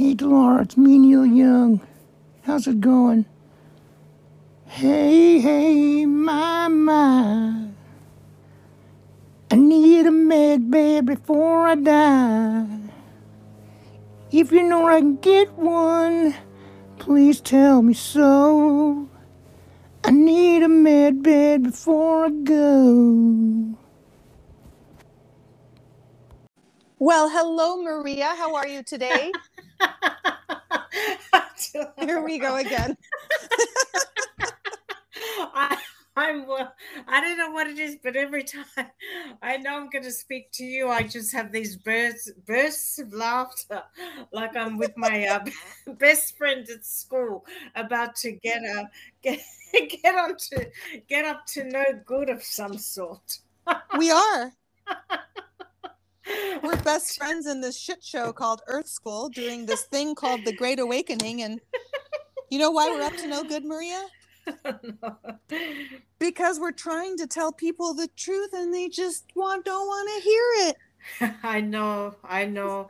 Hey, Dilara, it's me, Neil Young. How's it going? Hey, hey, my, my. I need a med bed before I die. If you know I can get one, please tell me so. I need a med bed before I go. Well, hello, Maria. How are you today? Here we go again. I, I'm I don't know what it is, but every time I know I'm going to speak to you, I just have these bursts, bursts of laughter, like I'm with my uh, best friend at school, about to get a get get on to get up to no good of some sort. We are. We're best friends in this shit show called Earth School, doing this thing called the Great Awakening, and you know why we're up to no good, Maria? no. Because we're trying to tell people the truth, and they just want don't want to hear it. I know, I know,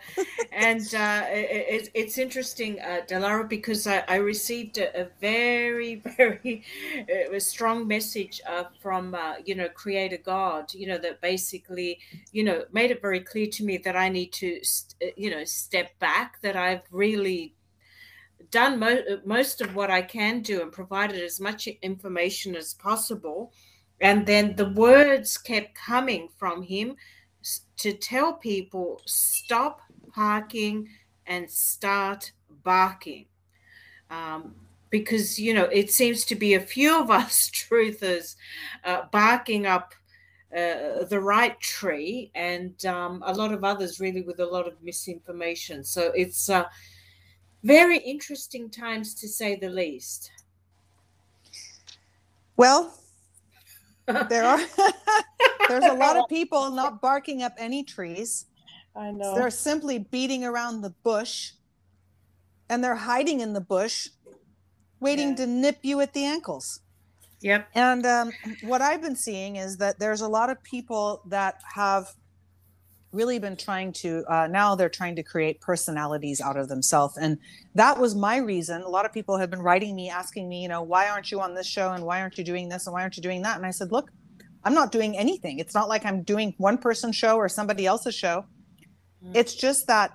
and uh, it, it, it's interesting, uh, Dilara, because I, I received a, a, very, very uh, strong message uh, from uh, you know Creator God. You know that basically, you know, made it very clear to me that I need to, uh, you know, step back. That I've really done mo- most of what I can do and provided as much information as possible, and then the words kept coming from Him to tell people stop parking and start barking. Um, because, you know, it seems to be a few of us truthers uh, barking up uh, the right tree and um, a lot of others really with a lot of misinformation. So it's uh, very interesting times to say the least. Well, there are there's a lot of people not barking up any trees. I know. They're simply beating around the bush and they're hiding in the bush, waiting Yeah. to nip you at the ankles. Yep. And um, what I've been seeing is that there's a lot of people that have really been trying to, uh, now they're trying to create personalities out of themselves. And that was my reason. A lot of people have been writing me, asking me, you know, why aren't you on this show? And why aren't you doing this? And why aren't you doing that? And I said, look, I'm not doing anything. It's not like I'm doing one person show or somebody else's show. Mm. It's just that,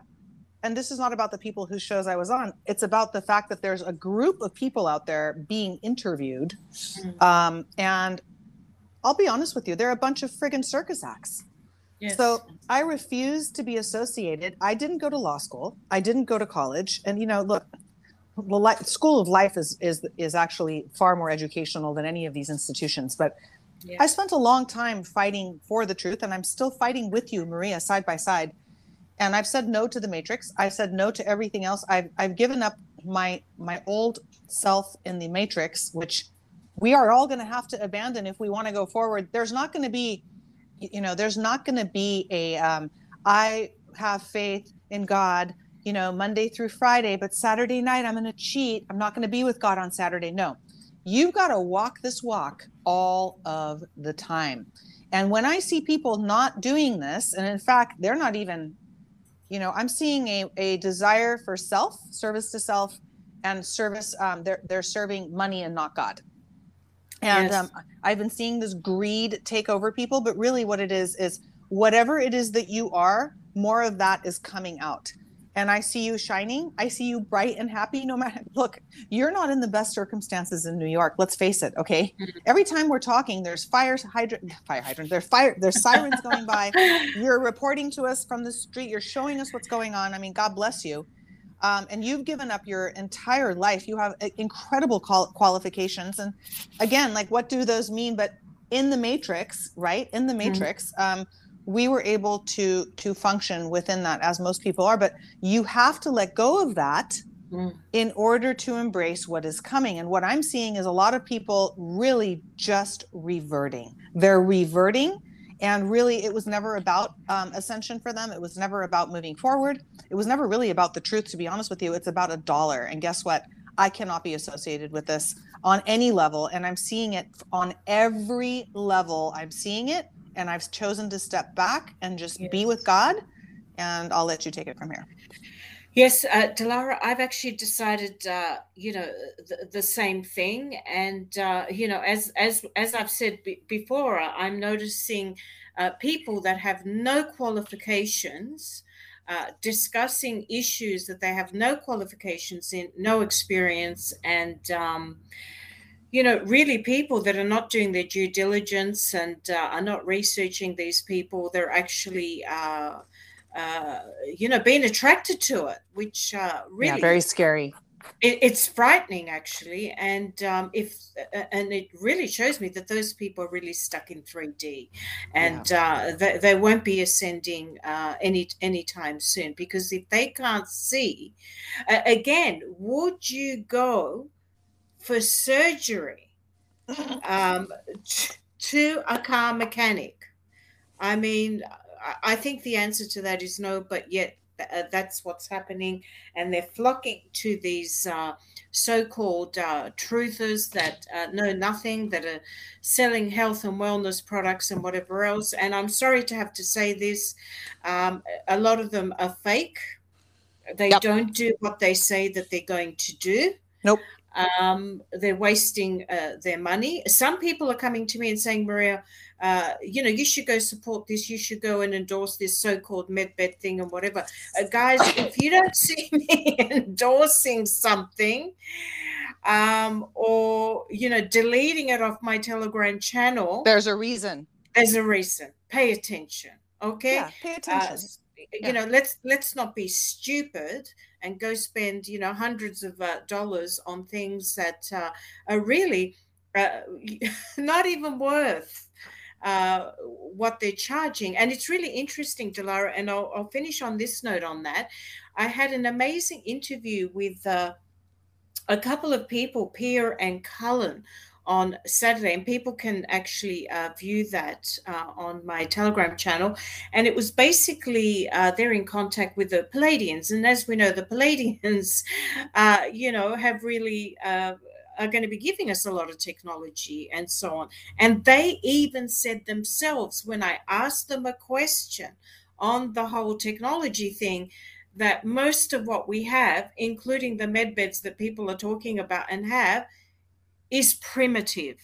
and this is not about the people whose shows I was on. It's about the fact that there's a group of people out there being interviewed. Mm. Um, and I'll be honest with you, they're a bunch of friggin' circus acts. Yes. So I refused to be associated. I didn't go to law school. I didn't go to college. And you know, look, the li- school of life is is is actually far more educational than any of these institutions. But Yeah. I spent a long time fighting for the truth, and I'm still fighting with you, Maria, side by side. And I've said no to the Matrix. I've said no to everything else. I've I've given up my my old self in the Matrix, which we are all going to have to abandon if we want to go forward. There's not going to be, you know, there's not going to be a um, I have faith in God, you know, Monday through Friday, but Saturday night I'm going to cheat. I'm not going to be with God on Saturday. No, you've got to walk this walk all of the time. And when I see people not doing this, and in fact, they're not even, you know, I'm seeing a, a desire for self, service to self, and service. Um, they're they're serving money and not God. And Yes. um, I've been seeing this greed take over people, but really, what it is is whatever it is that you are, more of that is coming out. And I see you shining. I see you bright and happy. No matter, look, you're not in the best circumstances in New York. Let's face it. Okay. Every time we're talking, there's fire hydrant, fire hydrant. There's fire. There's sirens going by. You're reporting to us from the street. You're showing us what's going on. I mean, God bless you. Um, and you've given up your entire life. You have uh, incredible qual- qualifications. And again, like, what do those mean? But in the matrix, right? In the matrix, um, we were able to to function within that, as most people are. But you have to let go of that Mm. in order to embrace what is coming. And what I'm seeing is a lot of people really just reverting. They're reverting. And really, it was never about um, ascension for them. It was never about moving forward. It was never really about the truth, to be honest with you. It's about a dollar. And guess what? I cannot be associated with this on any level. And I'm seeing it on every level. I'm seeing it. And I've chosen to step back and just be with God. And I'll let you take it from here. Yes, uh, Dilara, I've actually decided, uh, you know, the, the, same thing, and uh, you know, as as as I've said b- before, I'm noticing uh, people that have no qualifications uh, discussing issues that they have no qualifications in, no experience, and um, you know, really people that are not doing their due diligence and uh, are not researching these people. They're actually uh, you know, being attracted to it, which uh, really yeah, very scary. It, it's frightening, actually, and um, if uh, and it really shows me that those people are really stuck in 3D, and yeah. uh, they, they won't be ascending uh, any anytime soon because if they can't see, uh, again, would you go for surgery um, t- to a car mechanic? I mean, I think the answer to that is no, but yet uh, that's what's happening. And they're flocking to these uh, so called uh, truthers that uh, know nothing, that are selling health and wellness products and whatever else. And I'm sorry to have to say this um, a lot of them are fake. They yep. don't do what they say that they're going to do. Nope. Um, they're wasting uh, their money. Some people are coming to me and saying, Maria, uh, you know, you should go support this. You should go and endorse this so-called medbed thing and whatever. Uh, guys, if you don't see me endorsing something, um, or you know, deleting it off my Telegram channel, there's a reason. There's a reason. Pay attention. Okay. Yeah, pay attention. You know, let's let's not be stupid and go spend you know hundreds of uh, dollars on things that uh, are really uh, not even worth uh, what they're charging. And it's really interesting, Dilara, and I'll, I'll, finish on this note on that. I had an amazing interview with uh, a couple of people, Pierre and Cullen, on Saturday, and people can actually uh, view that uh, on my Telegram channel. And it was basically uh, they're in contact with the Pleiadians, and as we know, the Pleiadians, uh, you know, have really uh, are going to be giving us a lot of technology and so on. And they even said themselves when I asked them a question on the whole technology thing that most of what we have, including the med beds that people are talking about and have, is primitive.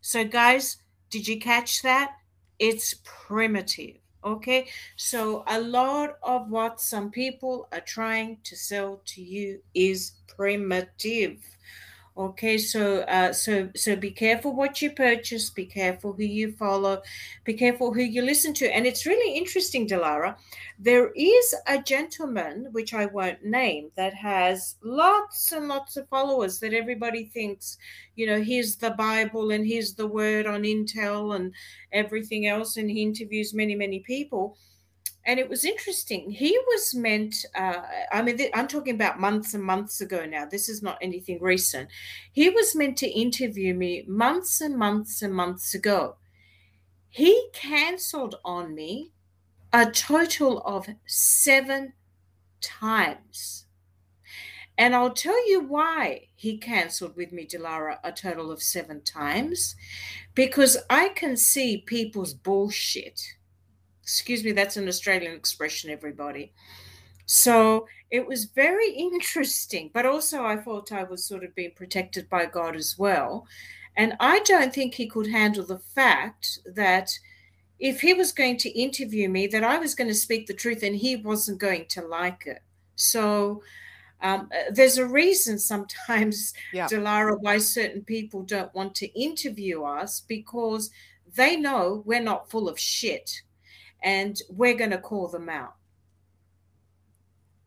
So, guys, did you catch that? It's primitive. Okay, so a lot of what some people are trying to sell to you is primitive. Okay, so uh, so so be careful what you purchase. Be careful who you follow. Be careful who you listen to. And it's really interesting, Dilara. There is a gentleman, which I won't name, that has lots and lots of followers. That everybody thinks, you know, he's the Bible and he's the Word on Intel and everything else. And he interviews many many people and it was interesting. He was meant, uh, I mean, I'm talking about months and months ago now. This is not anything recent. He was meant to interview me months and months and months ago. He cancelled on me a total of seven times. And I'll tell you why he cancelled with me, Dilara, a total of seven times. Because I can see people's bullshit Excuse me, that's an Australian expression, everybody. So it was very interesting, but also I thought I was sort of being protected by God as well. And I don't think he could handle the fact that if he was going to interview me, that I was going to speak the truth and he wasn't going to like it. So um, uh, there's a reason sometimes, yeah. Dilara, why certain people don't want to interview us because they know we're not full of shit and we're going to call them out.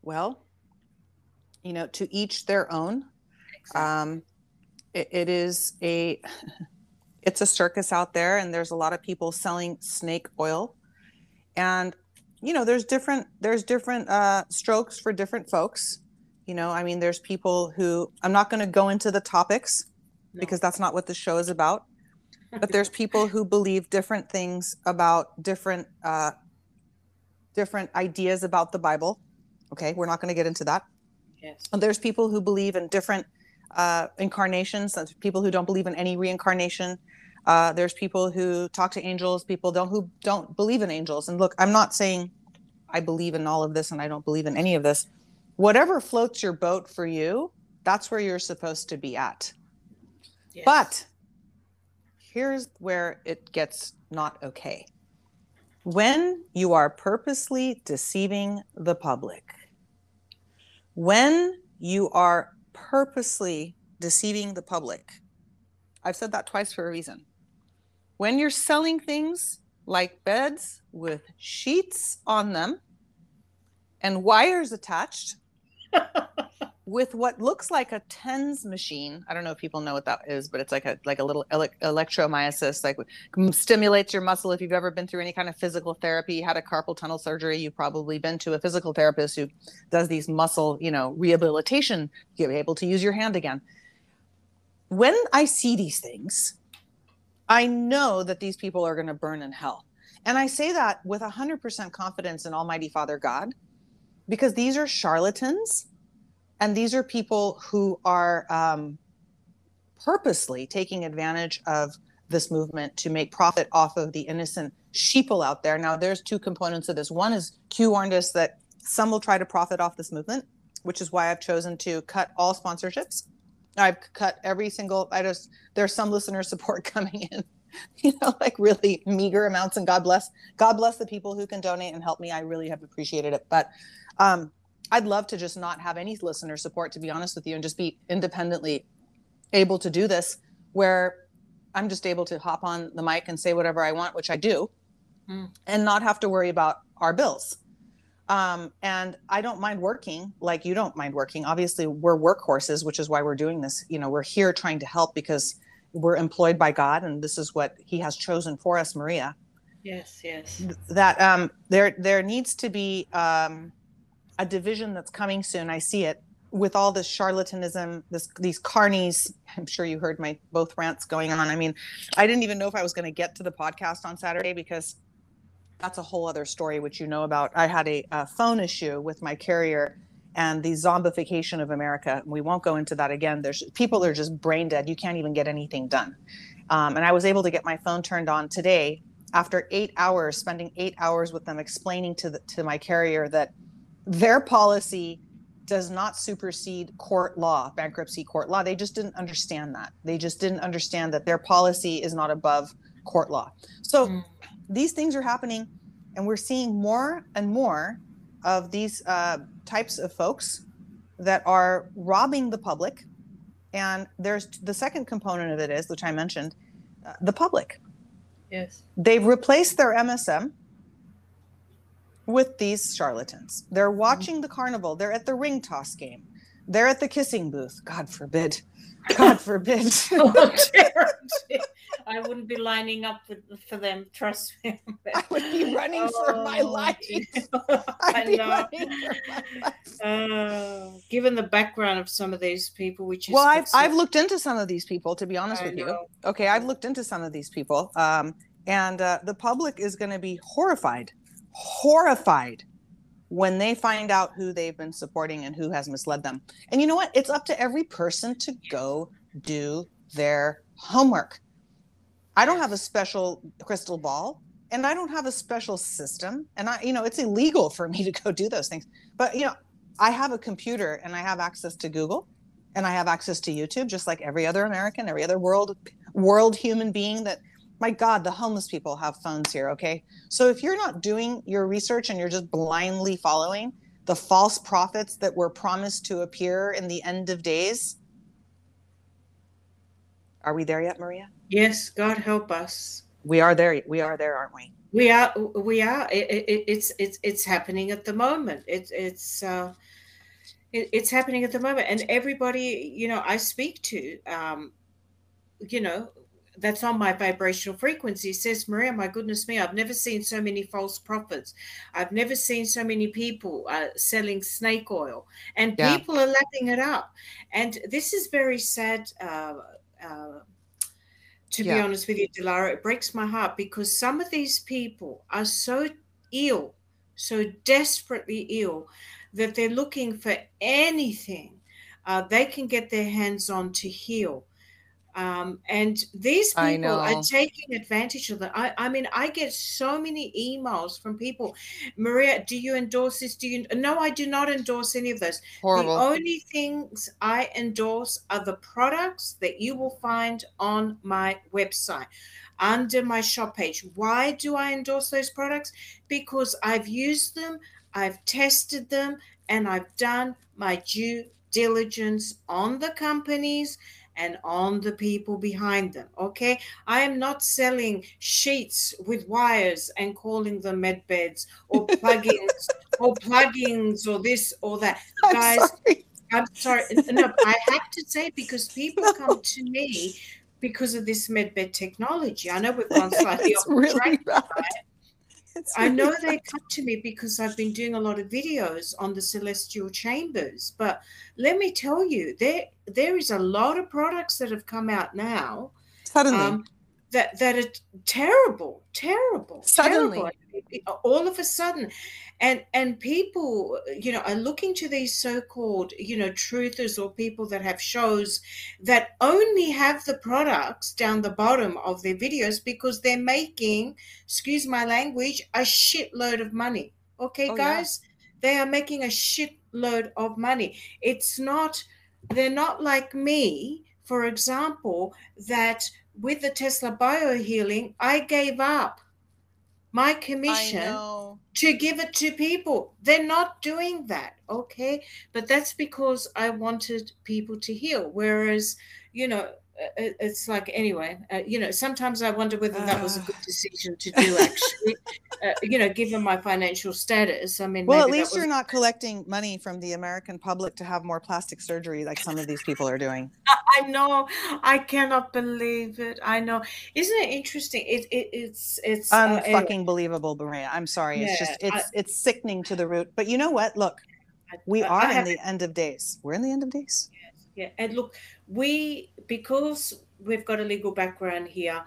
Well, you know, to each their own. Exactly. Um, it, it is a it's a circus out there, and there's a lot of people selling snake oil, and you know, there's different there's different uh, strokes for different folks. You know, I mean, there's people who I'm not going to go into the topics no. because that's not what the show is about but there's people who believe different things about different uh, different ideas about the Bible. Okay, we're not going to get into that. Yes. And there's people who believe in different uh, incarnations. There's people who don't believe in any reincarnation. Uh, there's people who talk to angels. People don't who don't believe in angels. And look, I'm not saying I believe in all of this and I don't believe in any of this. Whatever floats your boat for you, that's where you're supposed to be at. Yes. But here's where it gets not okay. When you are purposely deceiving the public, when you are purposely deceiving the public, I've said that twice for a reason. When you're selling things like beds with sheets on them and wires attached with what looks like a tens machine. I don't know if people know what that is, but it's like a like a little ele- electromyosis, like stimulates your muscle. If you've ever been through any kind of physical therapy, had a carpal tunnel surgery, you've probably been to a physical therapist who does these muscle, you know, rehabilitation. You're able to use your hand again. When I see these things, I know that these people are going to burn in hell. And I say that with 100% confidence in Almighty Father God, because these are charlatans and these are people who are um, purposely taking advantage of this movement to make profit off of the innocent sheeple out there. Now, there's two components of this. One is Q warned us that some will try to profit off this movement, which is why I've chosen to cut all sponsorships. I've cut every single. I just there's some listener support coming in, you know, like really meager amounts. And God bless, God bless the people who can donate and help me. I really have appreciated it. But um, I'd love to just not have any listener support, to be honest with you, and just be independently able to do this where I'm just able to hop on the mic and say whatever I want, which I do, mm. and not have to worry about our bills. Um, and I don't mind working like you don't mind working. Obviously, we're workhorses, which is why we're doing this. You know, we're here trying to help because we're employed by God, and this is what He has chosen for us, Maria. Yes, yes. That um, there there needs to be um, a division that's coming soon. I see it with all this charlatanism, this these carnies. I'm sure you heard my both rants going on. I mean, I didn't even know if I was going to get to the podcast on Saturday because that's a whole other story, which you know about. I had a, a phone issue with my carrier and the zombification of America. We won't go into that again. There's people are just brain dead. You can't even get anything done. Um, and I was able to get my phone turned on today after eight hours, spending eight hours with them, explaining to the, to my carrier that their policy does not supersede court law, bankruptcy court law. They just didn't understand that. They just didn't understand that their policy is not above court law. So mm. these things are happening, and we're seeing more and more of these uh, types of folks that are robbing the public. And there's the second component of it is, which I mentioned, uh, the public. Yes. They've replaced their MSM with these charlatans. They're mm-hmm. watching the carnival, they're at the ring toss game, they're at the kissing booth. God forbid. God forbid. oh, I wouldn't be lining up for, for them, trust me. I would be running oh, for my life. I know. Uh, given the background of some of these people, which is well, I've, I've looked into some of these people, to be honest I with know. you. Okay, I've looked into some of these people, um, and uh, the public is going to be horrified horrified when they find out who they've been supporting and who has misled them. And you know what? It's up to every person to go do their homework. I don't have a special crystal ball and I don't have a special system. And I, you know, it's illegal for me to go do those things. But, you know, I have a computer and I have access to Google and I have access to YouTube, just like every other American, every other world world human being that my God, the homeless people have phones here. Okay. So if you're not doing your research and you're just blindly following the false prophets that were promised to appear in the end of days, are we there yet, Maria? Yes. God help us. We are there. We are there, aren't we? We are. We are. It, it, it's it's it's happening at the moment. It's it's. Uh, it's happening at the moment and everybody you know i speak to um, you know that's on my vibrational frequency. Says maria my goodness me i've never seen so many false prophets. I've never seen so many people uh, selling snake oil. And yeah. people are lapping it up. And this is very sad uh, uh, to yeah. be honest with you dilara it breaks my heart because some of these people are so ill so desperately ill that they're looking for anything uh, they can get their hands on to heal Um, and these people are taking advantage of that. I, I mean, I get so many emails from people. Maria, do you endorse this? Do you? No, I do not endorse any of those. Horrible. The only things I endorse are the products that you will find on my website under my shop page. Why do I endorse those products? Because I've used them, I've tested them, and I've done my due diligence on the companies and on the people behind them. Okay. I am not selling sheets with wires and calling them med beds or plugins or plugins or this or that. I'm Guys, sorry. I'm sorry. No, I have to say because people come to me because of this medbed technology. I know we've gone slightly off really track. It's I know really they come to me because I've been doing a lot of videos on the celestial chambers. But let me tell you, there there is a lot of products that have come out now suddenly. um, that that are terrible, terrible, Suddenly. terrible. All of a sudden, and and people, you know, are looking to these so-called, you know, truthers or people that have shows that only have the products down the bottom of their videos because they're making, excuse my language, a shitload of money. Okay, Oh, yeah. guys, they are making a shitload of money. It's not, they're not like me, for example, that with the Tesla biohealing, I gave up my commission to give it to people. They're not doing that, okay? But that's because I wanted people to heal. Whereas, you know, it's like anyway, uh, you know, sometimes I wonder whether that was a Ah. good decision to do. Actually, uh, you know, given my financial status, I mean, Well, at least was- you're not collecting money from the American public to have more plastic surgery like some of these people are doing. I know. I cannot believe it. I know. Isn't it interesting? It, it it's it's uh, Unfucking believable, Maria. I'm sorry. It's just Yeah, I- it's it's sickening to the root. But you know what? Look, we I- are I in the end of days. We're in the end of days. Yeah, and look, we because we've got a legal background here.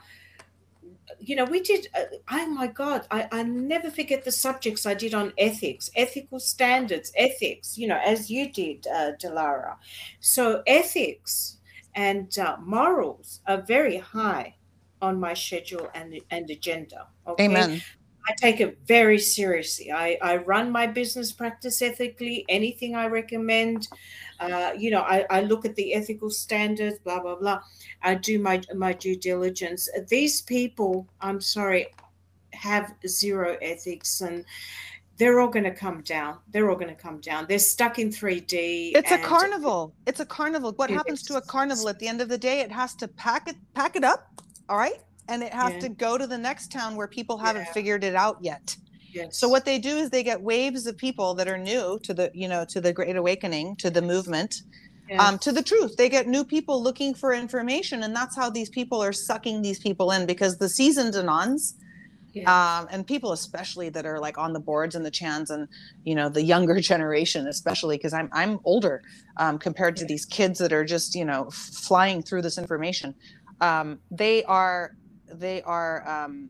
You know, we did. Uh, oh my God, I, I never forget the subjects I did on ethics, ethical standards, ethics. You know, as you did, uh, Dilara. So ethics and uh, morals are very high on my schedule and and agenda. Okay? Amen. I take it very seriously. I, I run my business practice ethically. Anything I recommend, uh, you know, I, I look at the ethical standards, blah, blah, blah. I do my, my due diligence. These people, I'm sorry, have zero ethics and they're all going to come down. They're all going to come down. They're stuck in 3D. It's a carnival. It's a carnival. What happens to a carnival at the end of the day? It has to pack it pack it up, all right? And it has Yeah. to go to the next town where people haven't Yeah. figured it out yet. Yes. So what they do is they get waves of people that are new to the, you know, to the great awakening, to the movement, Yeah. um, to the truth. They get new people looking for information, and that's how these people are sucking these people in because the seasoned anons Yeah. um, and people especially that are like on the boards and the chans and you know the younger generation especially because i'm i'm older um, compared to these kids that are just you know flying through this information um, they are they are um,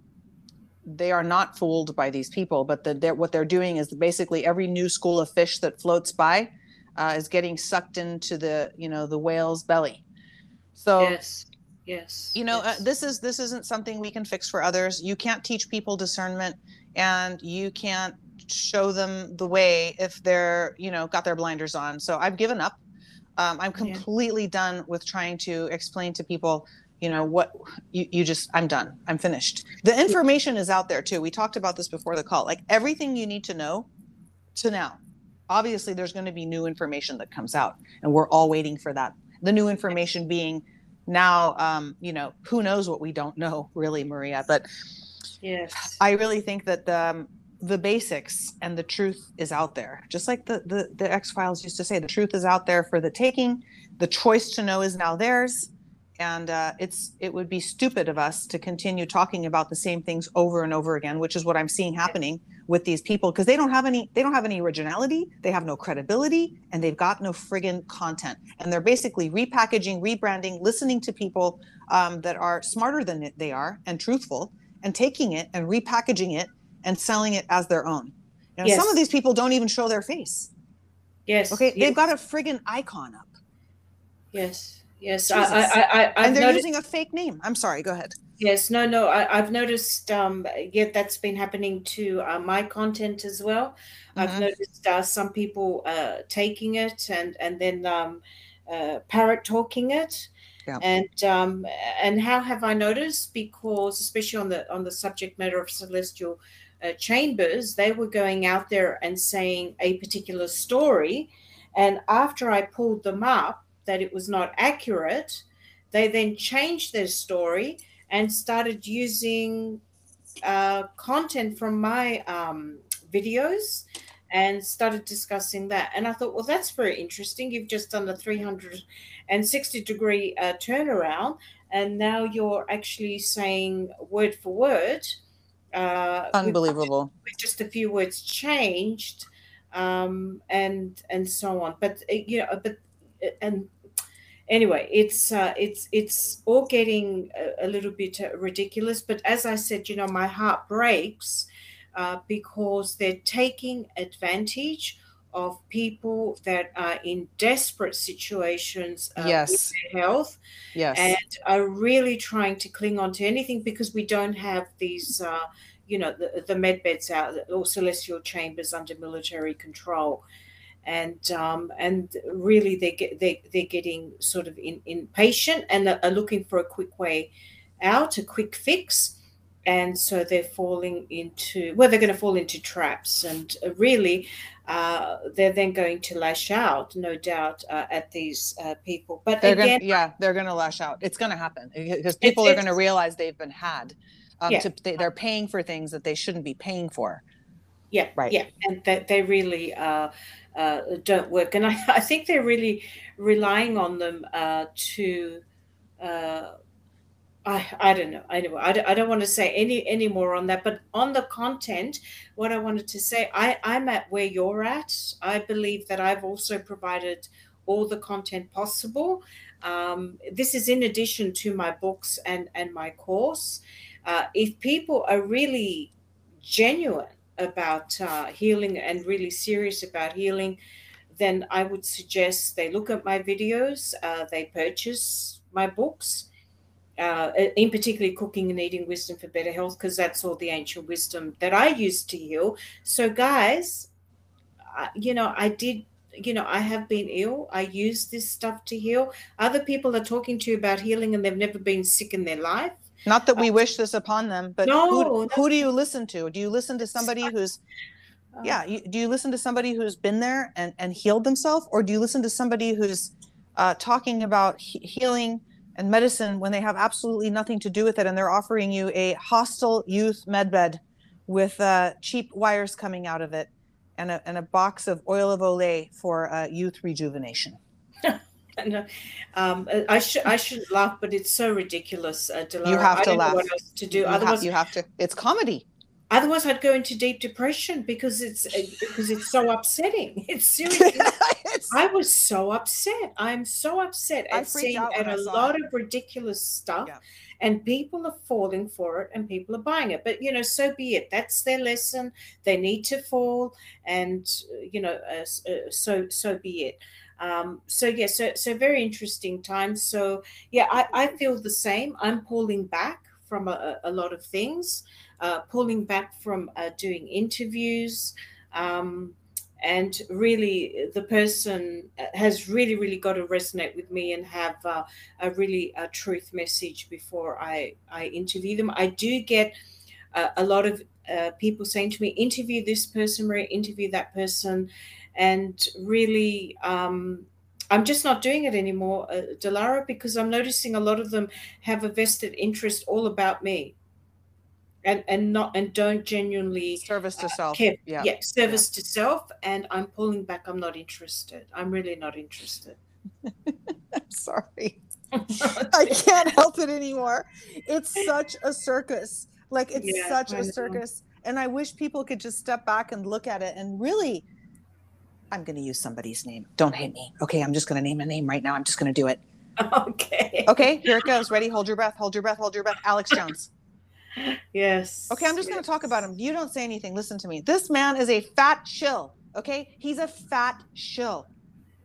they are not fooled by these people but the, they're, what they're doing is basically every new school of fish that floats by uh, is getting sucked into the you know the whale's belly so yes. Yes. you know yes. uh, this is this isn't something we can fix for others you can't teach people discernment and you can't show them the way if they're you know got their blinders on so i've given up um, i'm Yeah. completely done with trying to explain to people you know what you, you just i'm done. I'm finished. The information is out there too. We talked about this before the call. Like everything you need to know to now. Obviously there's going to be new information that comes out and we're all waiting for that. The new information being now um, you know who knows what we don't know really maria but yes. i really think that the, um, the basics and the truth is out there. Just like the, the the x files used to say the truth is out there for the taking. The choice to know is now theirs and uh, it's it would be stupid of us to continue talking about the same things over and over again which is what i'm seeing happening with these people because they don't have any they don't have any originality they have no credibility and they've got no friggin content. And they're basically repackaging rebranding listening to people um, that are smarter than they are and truthful and taking it and repackaging it and selling it as their own. You know, some of these people don't even show their face. Yes. okay? Yes. they've got a friggin icon up. Yes, yes. I, I, I, I've and they're noticed, using a fake name. I'm sorry. Go ahead. yes, no, no. I, I've noticed. Um, yeah, that's been happening to uh, my content as well. I've Mhm. noticed uh, some people uh, taking it and and then um, uh, parrot talking it. Yeah. And um, and how have I noticed? Because especially on the on the subject matter of celestial uh, chambers, they were going out there and saying a particular story, and after I pulled them up that it was not accurate, they then changed their story and started using uh, content from my um, videos and started discussing that. And I thought, well, that's very interesting. You've just done a 360 degree uh, turnaround, and now you're actually saying word for word. Uh, Unbelievable. with just a few words changed um and and so on but uh, you know but uh, and anyway it's uh it's it's all getting a, a little bit uh, ridiculous but as i said you know my heart breaks uh, because they're taking advantage of people that are in desperate situations uh, Yes. with their health Yes. and are really trying to cling on to anything because we don't have these, uh, you know, the, the med beds out or celestial chambers under military control. And um, and really, they get they they're getting sort of in, impatient and are looking for a quick way out, a quick fix, and so they're falling into well, they're going to fall into traps, and uh, really, uh, they're then going to lash out, no doubt, uh, at these uh, people. But they're again, gonna yeah they're gonna lash out. It's gonna happen. Because people are gonna realize they've been had um, Yeah. to, they, they're paying for things that they shouldn't be paying for Yeah, Right. Yeah, and that they really uh, uh, don't work, and I, I think they're really relying on them uh, to. Uh, I, I don't know. Anyway, I don't, I don't want to say any any more on that. But on the content, what I wanted to say, I, I'm at where you're at. I believe that I've also provided all the content possible. Um, this is in addition to my books and and my course. Uh, if people are really genuine about uh, healing and really serious about healing, then I would suggest they look at my videos, uh, they purchase my books, uh, in particularly Cooking and Eating Wisdom for Better Health, because that's all the ancient wisdom that I used to heal. So, guys, you know, I did. You know, I have been ill. I use this stuff to heal. Other people are talking to you about healing and they've never been sick in their life. Not that we wish this upon them but who, no. who do you listen to? Do you listen to somebody who's Uh, yeah you, do you listen to somebody who's been there and, and healed themselves? Or do you listen to somebody who's uh, talking about he- healing and medicine when they have absolutely nothing to do with it and they're offering you a hostile youth medbed with uh, cheap wires coming out of it and a, and a box of oil of olay for uh, youth rejuvenation And, uh, um, I should I shouldn't laugh, but it's so ridiculous. Uh, Dilara. You have I to don't know laugh. what else to do. you, have, otherwise, you have to it's comedy otherwise I'd go into deep depression because it's uh, because it's so upsetting. It's seriously. It's- I was so upset. I'm so upset I at seeing at I a lot it. of ridiculous stuff, Yeah. and people are falling for it, and people are buying it. But you know, so be it. That's their lesson. They need to fall, and uh, you know, uh, uh, so so be it. Um, so yeah, so so very interesting times. So yeah, I, I feel the same. I'm pulling back from a, a lot of things, uh, pulling back from uh, doing interviews. Um, and really the person uh, has really really got to resonate with me and have uh, a really a truth message before i i interview them i do get uh, a lot of uh, people saying to me interview this person or interview that person and really um I'm just not doing it anymore, uh, Dilara, because I'm noticing a lot of them have a vested interest all about me, and and not and don't genuinely service to self. care. yeah. Yeah, service to self, and I'm pulling back. I'm not interested. I'm really not interested. i'm sorry. I can't help it anymore. It's such a circus. Like it's Yeah, such a circus. And i wish people could just step back and look at it and really i'm going to use somebody's name don't hate me okay i'm just going to name a name right now i'm just going to do it okay. okay here it goes ready hold your breath hold your breath hold your breath alex jones Yes. Okay, I'm just going to talk about him. You don't say anything. Listen to me. This man is a fat shill. Okay, he's a fat shill,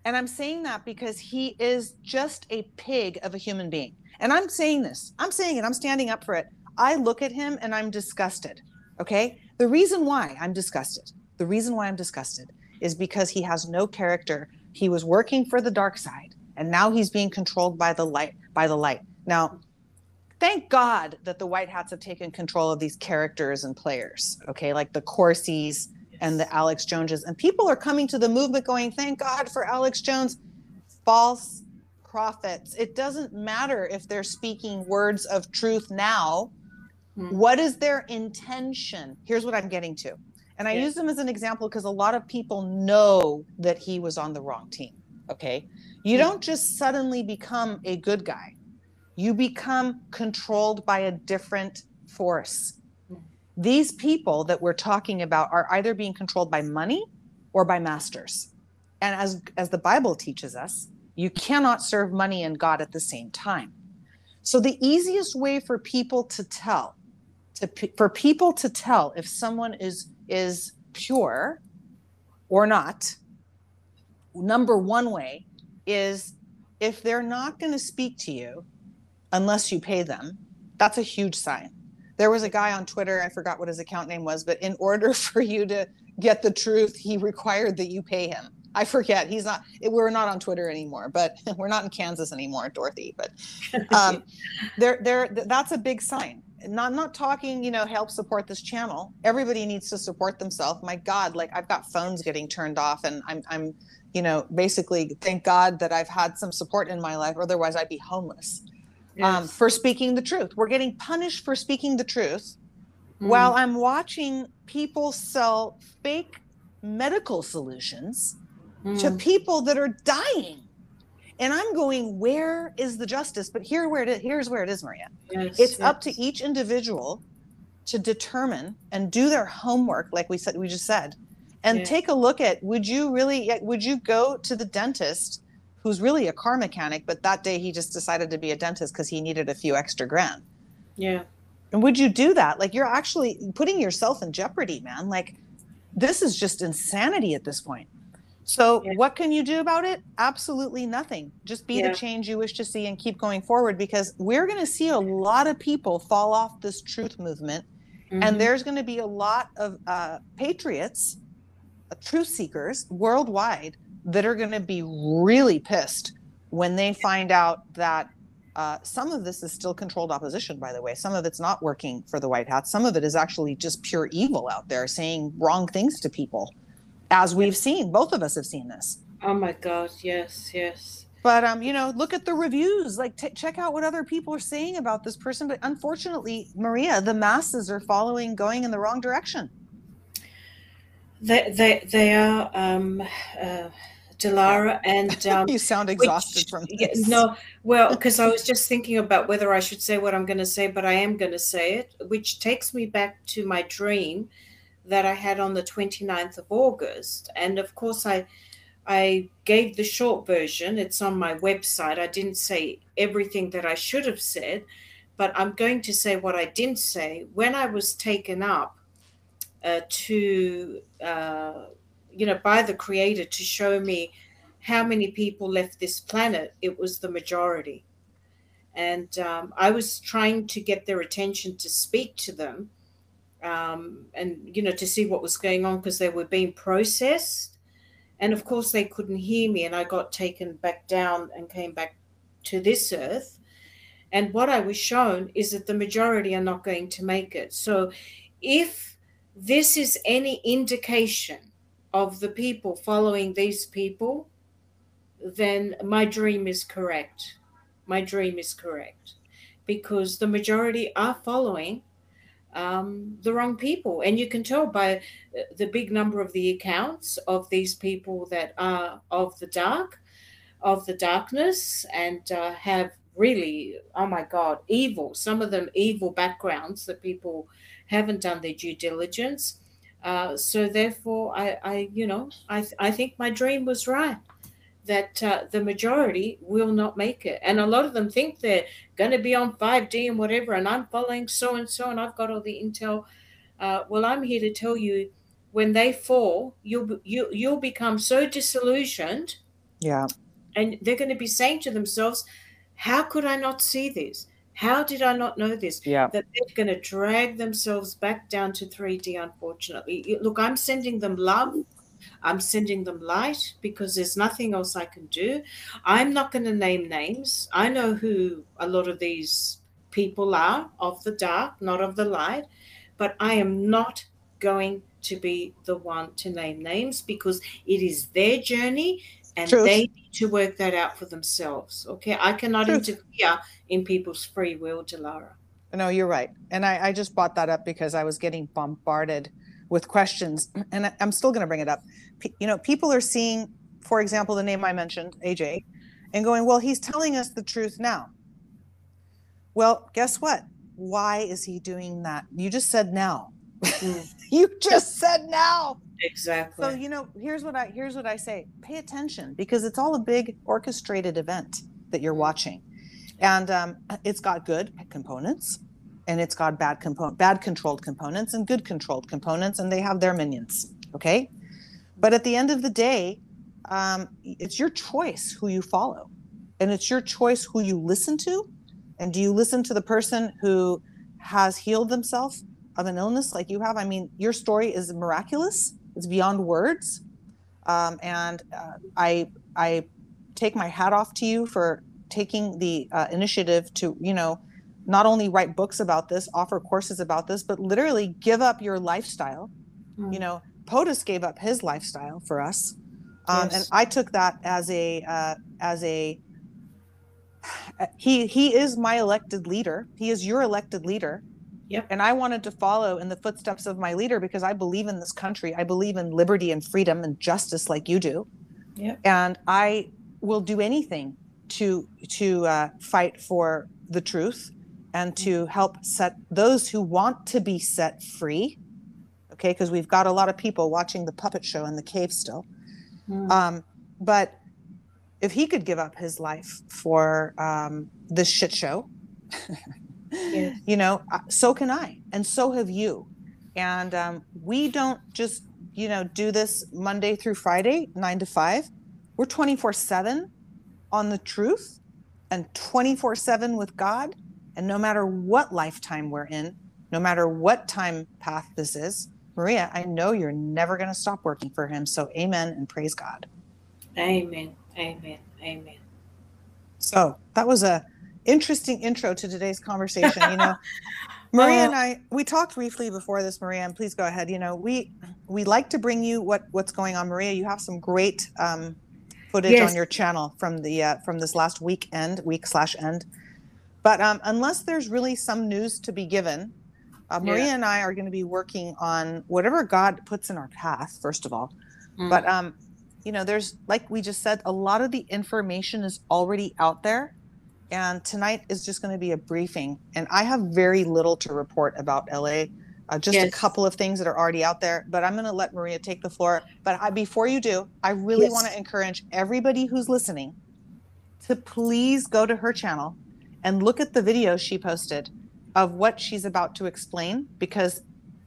And I'm saying that because he is just a pig of a human being. And I'm saying this, I'm saying it, I'm standing up for it. I look at him and I'm disgusted. Okay. The reason why I'm disgusted, the reason why I'm disgusted is because he has no character. He was working for the dark side and now he's being controlled by the light by the light. Now, thank God that the white hats have taken control of these characters and players. Okay, like the Corsis and the Alex Joneses, and people are coming to the movement going, "Thank God for Alex Jones." False prophets. It doesn't matter if they're speaking words of truth now. Hmm. What is their intention? Here's what I'm getting to. And I use him as an example because a lot of people know that he was on the wrong team. Okay. You hmm. don't just suddenly become a good guy you become controlled by a different force. These people that we're talking about are either being controlled by money or by masters. And as, as the Bible teaches us, you cannot serve money and God at the same time. So the easiest way for people to tell, to, for people to tell if someone is is pure or not, number one way is if they're not going to speak to you unless you pay them, that's a huge sign. There was a guy on Twitter, I forgot what his account name was, but in order for you to get the truth, he required that you pay him. I forget. He's not. We're not on Twitter anymore, but we're not in Kansas anymore, Dorothy. But um, there, there. That's a big sign. Not not talking. You know, help support this channel. Everybody needs to support themselves. My God, like I've got phones getting turned off, and I'm I'm, you know, basically thank God that I've had some support in my life. Otherwise, I'd be homeless um, for speaking the truth. We're getting punished for speaking the truth mm. while I'm watching people sell fake medical solutions mm. to people that are dying. And I'm going, where is the justice? But here where it is, here's where it is, Maria. Yes, it's yes. up to each individual to determine and do their homework, like we said, we just said, and yeah. take a look at would you really would you go to the dentist who's really a car mechanic, but that day he just decided to be a dentist because he needed a few extra grand. Yeah. And would you do that? Like you're actually putting yourself in jeopardy, man. Like this is just insanity at this point. So yeah. what can you do about it? Absolutely nothing. Just be yeah. the change you wish to see and keep going forward because we're going to see a lot of people fall off this truth movement mm-hmm. and there's going to be a lot of uh, patriots, uh, truth seekers worldwide that are going to be really pissed when they find out that uh, some of this is still controlled opposition, by the way. Some of it's not working for the White Hats. Some of it is actually just pure evil out there saying wrong things to people, as we've seen. Both of us have seen this. Oh my God. Yes, yes. But um, you know, look at the reviews. Like, t- check out what other people are saying about this person. But unfortunately, Maria, the masses are following, going in the wrong direction. They they they are um, uh, Dilara and um, you sound exhausted which, from this. no, well, because I was just thinking about whether I should say what I'm going to say, but I am going to say it, which takes me back to my dream that I had on the 29th of August, and of course I. I gave the short version. It's on my website. I didn't say everything that I should have said, but I'm going to say what I didn't say. When I was taken up uh, to, uh, you know, by the creator to show me how many people left this planet, it was the majority. And um, I was trying to get their attention to speak to them um, and, you know, to see what was going on because they were being processed. And of course, they couldn't hear me, and I got taken back down and came back to this earth. And what I was shown is that the majority are not going to make it. So if this is any indication of the people following these people, then my dream is correct. My dream is correct because the majority are following um, the wrong people. And you can tell by uh, the big number of the accounts of these people that are of the dark, of the darkness, and uh, have really, oh my God, evil, some of them evil backgrounds that people haven't done their due diligence. Uh, so therefore, I, I, you know, I, I think my dream was right that uh, the majority will not make it, and a lot of them think they're going to be on 5D and whatever, and I'm following so and so, and I've got all the intel. Uh, well, I'm here to tell you, when they fall, you'll you you'll become so disillusioned Yeah. And they're going to be saying to themselves, how could I not see this? How did I not know this? Yeah. That they're going to drag themselves back down to 3D, unfortunately. Look, I'm sending them love. I'm sending them light because there's nothing else I can do. I'm not going to name names. I know who a lot of these people are of the dark, not of the light, but I am not going to be the one to name names because it is their journey and Truth. they need to work that out for themselves. Okay. I cannot Truth. interfere in people's free will, Dilara. No, you're right. And I, I just brought that up because I was getting bombarded with questions, and I'm still going to bring it up. P- you know, people are seeing, for example, the name I mentioned, AJ, and going, well, he's telling us the truth now. Well, guess what? Why is he doing that? You just said now. Mm. you just said now. Exactly. So you know, here's what I here's what I say. Pay attention because it's all a big orchestrated event that you're watching, and um, it's got good components, and it's got bad component, bad controlled components, and good controlled components, and they have their minions. Okay, but at the end of the day, um, it's your choice who you follow, and it's your choice who you listen to, and do you listen to the person who has healed themselves of an illness like you have? I mean, your story is miraculous it's beyond words um, and uh, i i take my hat off to you for taking the uh, initiative to you know not only write books about this offer courses about this but literally give up your lifestyle Mm. you know potus gave up his lifestyle for us um, and i took that as a uh, as a he he is my elected leader he is your elected leader Yep. and I wanted to follow in the footsteps of my leader because I believe in this country. I believe in liberty and freedom and justice like you do. Yep. And I will do anything to to uh, fight for the truth and to help set those who want to be set free. Okay, because we've got a lot of people watching the puppet show in the cave still. Mm. Um, but if he could give up his life for um, this shit show, Yes. you know, uh, so can I, and so have you. And um, we don't just, you know, do this Monday through Friday, nine to five. We're 24 7 on the truth and 24 7 with God. And no matter what lifetime we're in, no matter what time path this is, Maria, I know you're never going to stop working for him. So, amen and praise God. Amen. Amen. Amen. So that was a interesting intro to today's conversation. You know, Maria and I we talked briefly before this, Maria, and please go ahead. You know, we we like to bring you what what's going on. Maria, you have some great um, footage Yes. on your channel from the uh, from this last weekend, week slash end. But um, unless there's really some news to be given, uh, Maria Yeah. and I are going to be working on whatever God puts in our path. First of all, Mm. but um you know there's like we just said a lot of the information is already out there and tonight is just going to be a briefing and i have very little to report about la uh, just a couple of things that are already out there but i'm going to let maria take the floor but I, before you do i really Yes. want to encourage everybody who's listening to please go to her channel and look at the video she posted of what she's about to explain because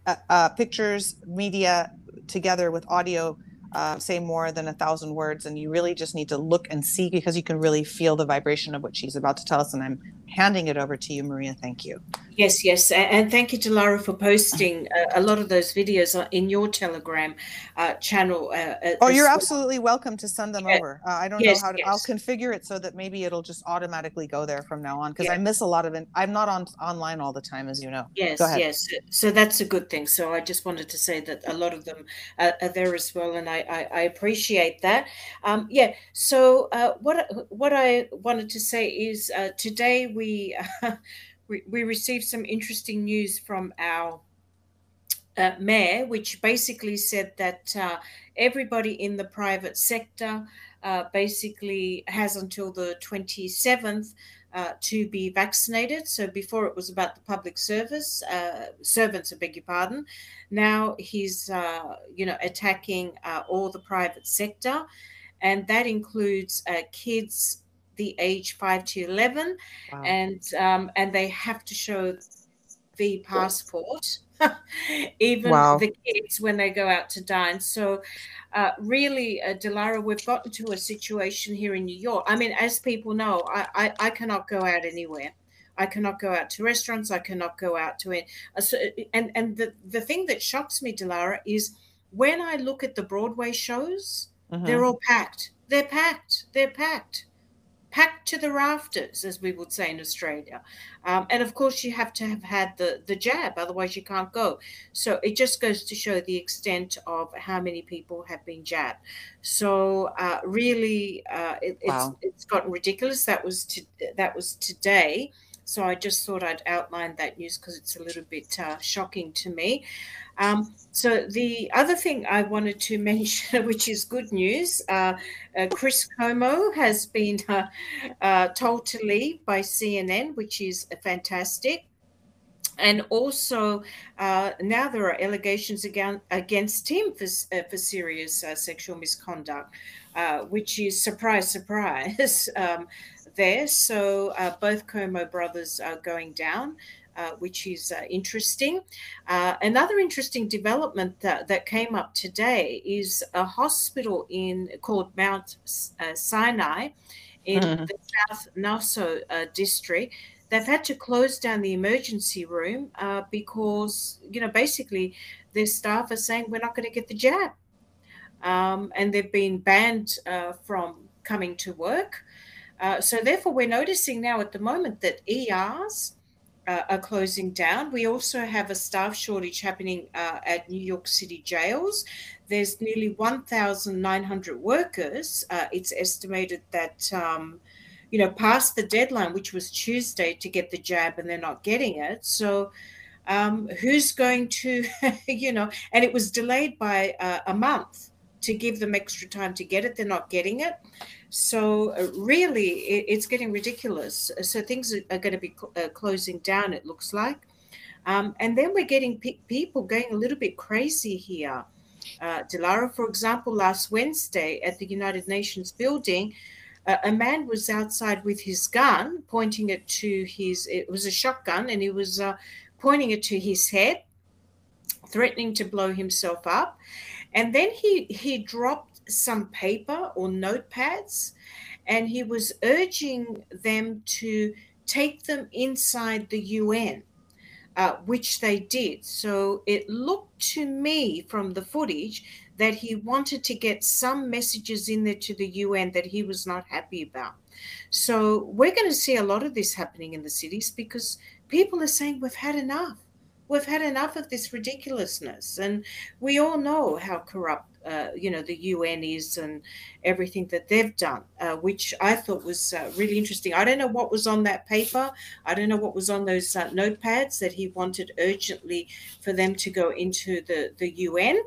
uh, uh, pictures media together with audio uh, say more than a thousand words and you really just need to look and see because you can really feel the vibration of what she's about to tell us. And i'm handing it over to you maria thank you Yes, yes, and thank you to Lara for posting a, a lot of those videos in your Telegram uh, channel. Uh, uh, oh you're absolutely welcome to send them Yeah. over uh, i don't Yes, know how to i'll configure it so that maybe it'll just automatically go there from now on because Yeah. i miss a lot of it i'm not on online all the time as you know Yes, yes. So that's a good thing. So I just wanted to say that a lot of them uh, are there as well, and I, I, I appreciate that. Um, yeah. So uh, what I- what I wanted to say is uh, today we, we we received some interesting news from our uh, mayor, which basically said that uh, everybody in the private sector uh, basically has until the 27th uh, to be vaccinated. So before it was about the public service uh, servants, I beg your pardon. Now he's uh, you know attacking uh, all the private sector, and that includes uh, kids the age five to eleven, wow. and um, and they have to show the passport. even Wow. the kids when they go out to dine. So, uh, really, uh, Dilara, we've gotten to a situation here in New York. I mean, as people know, I, I, I cannot go out anywhere. I cannot go out to restaurants. I cannot go out to it. Uh, so, and and the, the thing that shocks me, Dilara, is when I look at the Broadway shows, Mhm. they're all packed. They're packed. They're packed. Packed to the rafters, as we would say in Australia. Um, and of course, you have to have had the, the jab, otherwise, you can't go. So it just goes to show the extent of how many people have been jabbed. So uh, really, uh, it, Wow. it's it's gotten ridiculous. That was to, that was today. So I just thought I'd outline that news because it's a little bit uh, shocking to me. Um, so the other thing I wanted to mention, which is good news, uh, uh, Chris Cuomo has been uh, uh, told to leave by CNN, which is fantastic. And also, uh, now there are allegations against, against him for, uh, for serious sexual misconduct, which is surprise, surprise um, there. So both Como brothers are going down. Uh, which is uh, interesting. Uh, another interesting development that, that came up today is a hospital in called Mount uh, Sinai in Mhm. the South Nassau uh, district. They've had to close down the emergency room uh, because, you know, basically their staff are saying we're not going to get the jab. Um, and they've been banned uh, from coming to work. Uh, so, therefore, we're noticing now at the moment that ERs uh, are closing down. We also have a staff shortage happening uh, at New York City jails. There's nearly 1,900 workers. Uh, it's estimated that, um, you know, past the deadline, which was Tuesday, to get the jab, and they're not getting it. So, um, who's going to, you know, and it was delayed by uh, a month to give them extra time to get it. They're not getting it. So uh, really, it, it's getting ridiculous. So things are, are going to be cl- uh, closing down. It looks like, um, and then we're getting pe- people going a little bit crazy here. Uh, Dilara, for example, last Wednesday at the United Nations building, uh, a man was outside with his gun, pointing it to his. It was a shotgun, and he was uh, pointing it to his head, threatening to blow himself up. And then he he dropped some paper or notepads, and he was urging them to take them inside the UN, uh, which they did. So it looked to me from the footage that he wanted to get some messages in there to the UN that he was not happy about. So we're going to see a lot of this happening in the cities because people are saying we've had enough. We've had enough of this ridiculousness, and we all know how corrupt, uh, you know, the UN is and everything that they've done, uh, which I thought was uh, really interesting. I don't know what was on that paper. I don't know what was on those uh, notepads that he wanted urgently for them to go into the the UN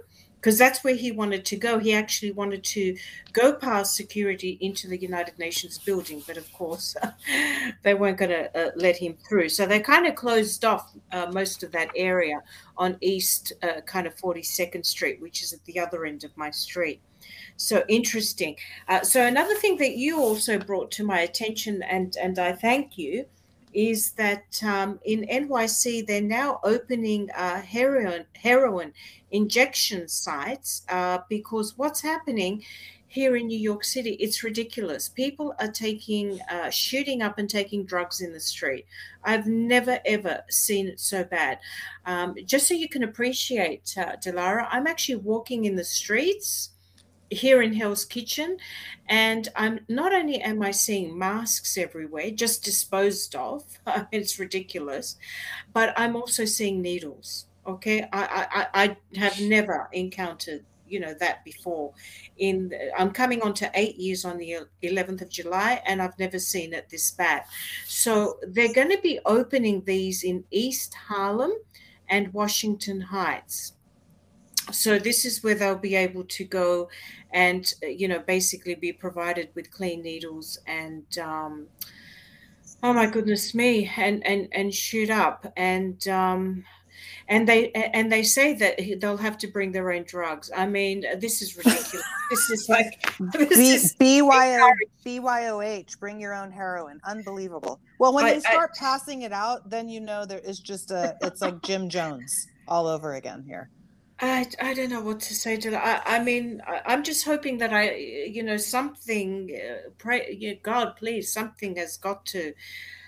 because that's where he wanted to go. He actually wanted to go past security into the United Nations building, but of course, they weren't going to uh, let him through. So they kind of closed off uh, most of that area on East, uh, kind of 42nd Street, which is at the other end of my street. So interesting. Uh, so another thing that you also brought to my attention, and and I thank you, is that um, in NYC they're now opening uh, heroin heroin injection sites uh, because what's happening here in New York City, it's ridiculous. People are taking, uh, shooting up and taking drugs in the street. I've never ever seen it so bad. Um, just so you can appreciate, uh, Dilara, I'm actually walking in the streets here in Hell's Kitchen, and I'm not only am I seeing masks everywhere, just disposed of. it's ridiculous, but I'm also seeing needles. Okay, I I, I have never encountered you know that before in i'm coming on to eight years on the 11th of july and i've never seen it this bad so they're going to be opening these in east harlem and washington heights so this is where they'll be able to go and you know basically be provided with clean needles and um, oh my goodness me and and and shoot up and um, and they and they say that they'll have to bring their own drugs. I mean, this is ridiculous. this is like this B- is BYO, BYOH, bring your own heroin. Unbelievable. Well, when I- they start passing it out, then you know there is just a, it's like Jim Jones. all over again here. I, I don't know what to say to that. I, I mean, I, am just hoping that I, you know, something, uh, pray, you know, God, please, something has got to,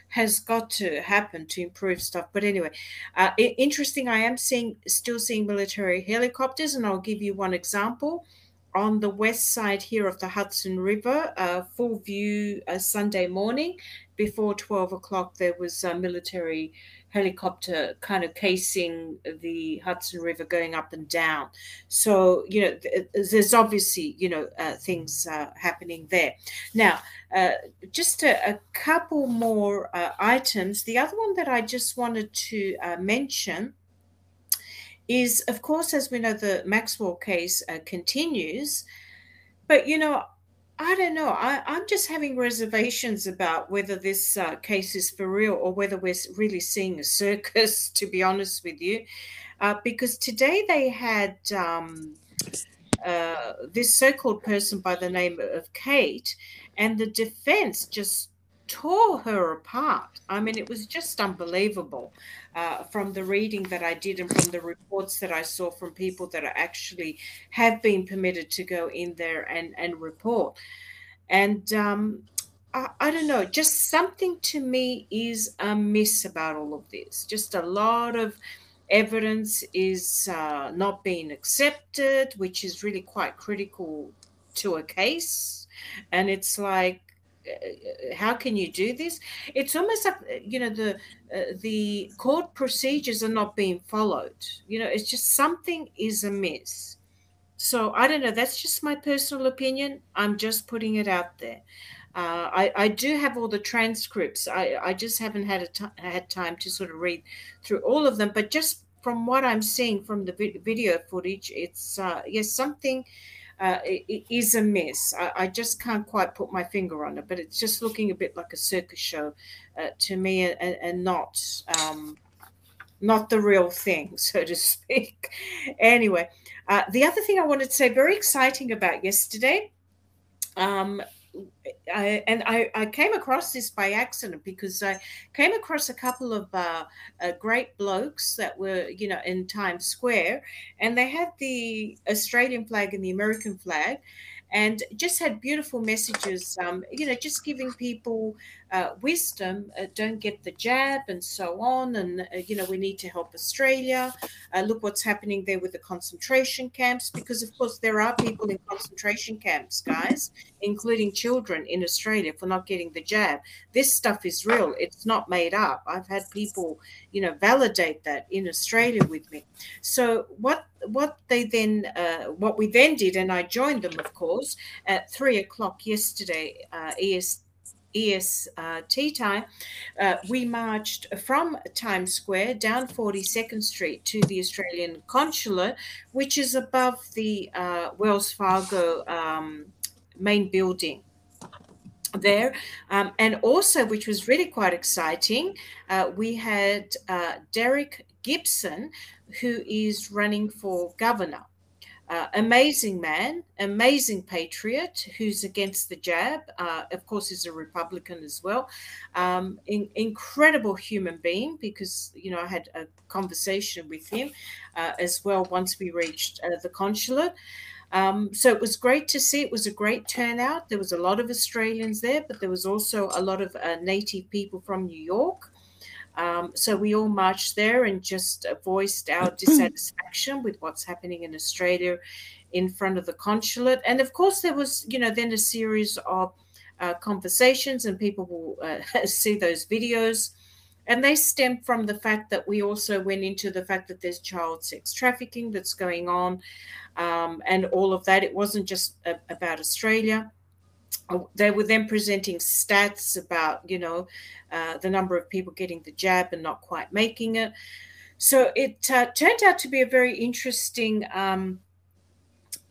has got to happen to improve stuff. But anyway, uh, interesting. I am seeing, still seeing military helicopters, and I'll give you one example. On the west side here of the Hudson River, uh, full view uh, Sunday morning, before 12 o'clock, there was a military helicopter kind of casing the Hudson River going up and down. So, you know, there's obviously, you know, uh, things uh, happening there. Now, uh, just a, a, couple more uh, items. The other one that I just wanted to uh, mention is, of course, as we know, the Maxwell case uh, continues. But, you know, I don't know. I, am just having reservations about whether this uh, case is for real or whether we're really seeing a circus, to be honest with you. Uh, because today they had um, uh, this so called person by the name of Kate, and the defense just tore her apart. I mean, it was just unbelievable uh, from the reading that I did and from the reports that I saw from people that are actually have been permitted to go in there and, and report. And um, I, I don't know, just something to me is amiss about all of this. Just a lot of evidence is uh, not being accepted, which is really quite critical to a case. And it's like, uh, how can you do this? It's almost like uh, you know the uh, the court procedures are not being followed. You know, it's just something is amiss. So I don't know. That's just my personal opinion. I'm just putting it out there. Uh, I, I do have all the transcripts. I, I just haven't had a t- had time to sort of read through all of them. But just from what I'm seeing from the video footage, it's uh, yes something uh, is a mess. I, I, just can't quite put my finger on it, but it's just looking a bit like a circus show uh, to me, and, and not um, not the real thing, so to speak. anyway, uh, the other thing I wanted to say, very exciting about yesterday. Um, I, and I, I, came across this by accident because I came across a couple of uh, uh, great blokes that were, you know, in Times Square, and they had the Australian flag and the American flag, and just had beautiful messages, um, you know, just giving people uh, wisdom. Uh, don't get the jab and so on. And, uh, you know, we need to help Australia. Uh, look what's happening there with the concentration camps, because, of course, there are people in concentration camps, guys, including children in Australia for not getting the jab. This stuff is real, it's not made up. I've had people, you know, validate that in Australia with me. So, what what they then uh, what we then did and i joined them of course at three o'clock yesterday uh, est EST time, uh, we marched from Times Square down 42nd Street to the Australian Consulate, which is above the uh, Wells Fargo um, main building there. Um, and also, which was really quite exciting, uh, we had uh, Derek Gibson, who is running for governor. Uh, amazing man, amazing patriot who's against the jab. Uh, of course, is a Republican as well. Um, in, incredible human being because you know I had a conversation with him uh, as well once we reached uh, the consulate. Um, so it was great to see. It was a great turnout. There was a lot of Australians there, but there was also a lot of uh, native people from New York. Um, so we all marched there and just voiced our dissatisfaction with what's happening in Australia in front of the consulate. And of course, there was, you know, then a series of uh, conversations, and people will uh, see those videos. And they stem from the fact that we also went into the fact that there's child sex trafficking that's going on um, and all of that. It wasn't just a, about Australia. Oh, they were then presenting stats about you know uh, the number of people getting the jab and not quite making it. So it uh, turned out to be a very interesting um,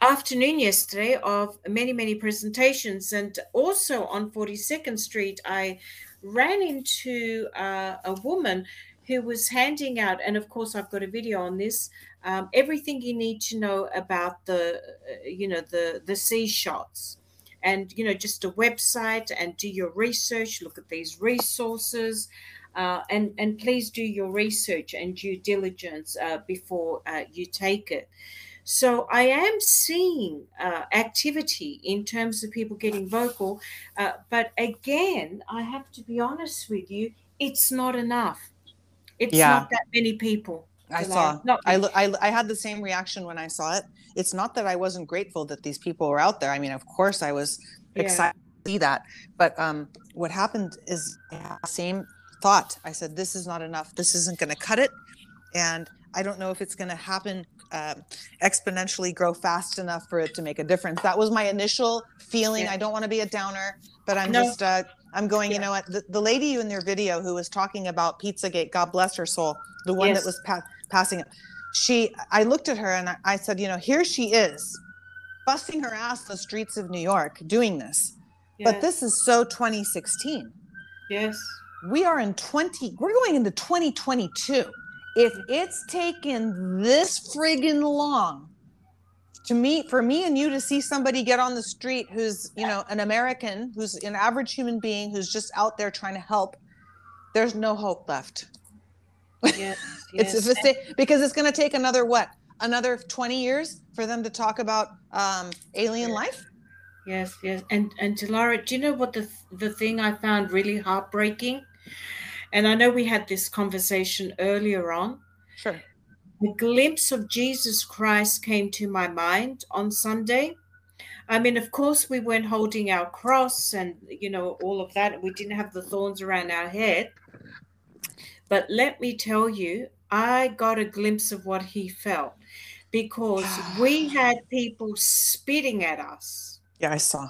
afternoon yesterday of many many presentations. And also on 42nd street i ran into uh, a woman who was handing out and of course i've got a video on this um, everything you need to know about the uh, you know the the c shots and you know just a website and do your research look at these resources uh, and and please do your research and due diligence uh, before uh, you take it. So I am seeing uh, activity in terms of people getting vocal, uh, but again, I have to be honest with you, it's not enough. It's Yeah. not that many people. I saw. Not I, I I had the same reaction when I saw it. It's not that I wasn't grateful that these people were out there. I mean, of course, I was Yeah. excited to see that. But um, what happened is the same thought. I said, "This is not enough. This isn't going to cut it," and I don't know if it's going to happen um, exponentially, grow fast enough for it to make a difference. That was my initial feeling. Yeah. I don't want to be a downer, but I'm No. just uh, I'm going. Yeah. You know what? The, the lady in their video who was talking about Pizzagate, God bless her soul, the one Yes. that was pa- passing it. She i looked at her and I, I said you know here she is busting her ass the streets of new york doing this. But this is so 2016 yes, we are in 20 we're going into 2022 if it's taken this friggin long to me for me and you to see somebody get on the street who's you know an american who's an average human being who's just out there trying to help there's no hope left yes, it's yes. if it's because it's going to take another what another 20 years for them to talk about um, alien life Yes, yes, and and Dilara, do you know what the the thing I found really heartbreaking? And I know we had this conversation earlier on. sure The glimpse of Jesus Christ came to my mind on Sunday. I mean, of course, we weren't holding our cross and you know all of that. We didn't have the thorns around our head. But let me tell you, I got a glimpse of what he felt because we had people spitting at us yeah i saw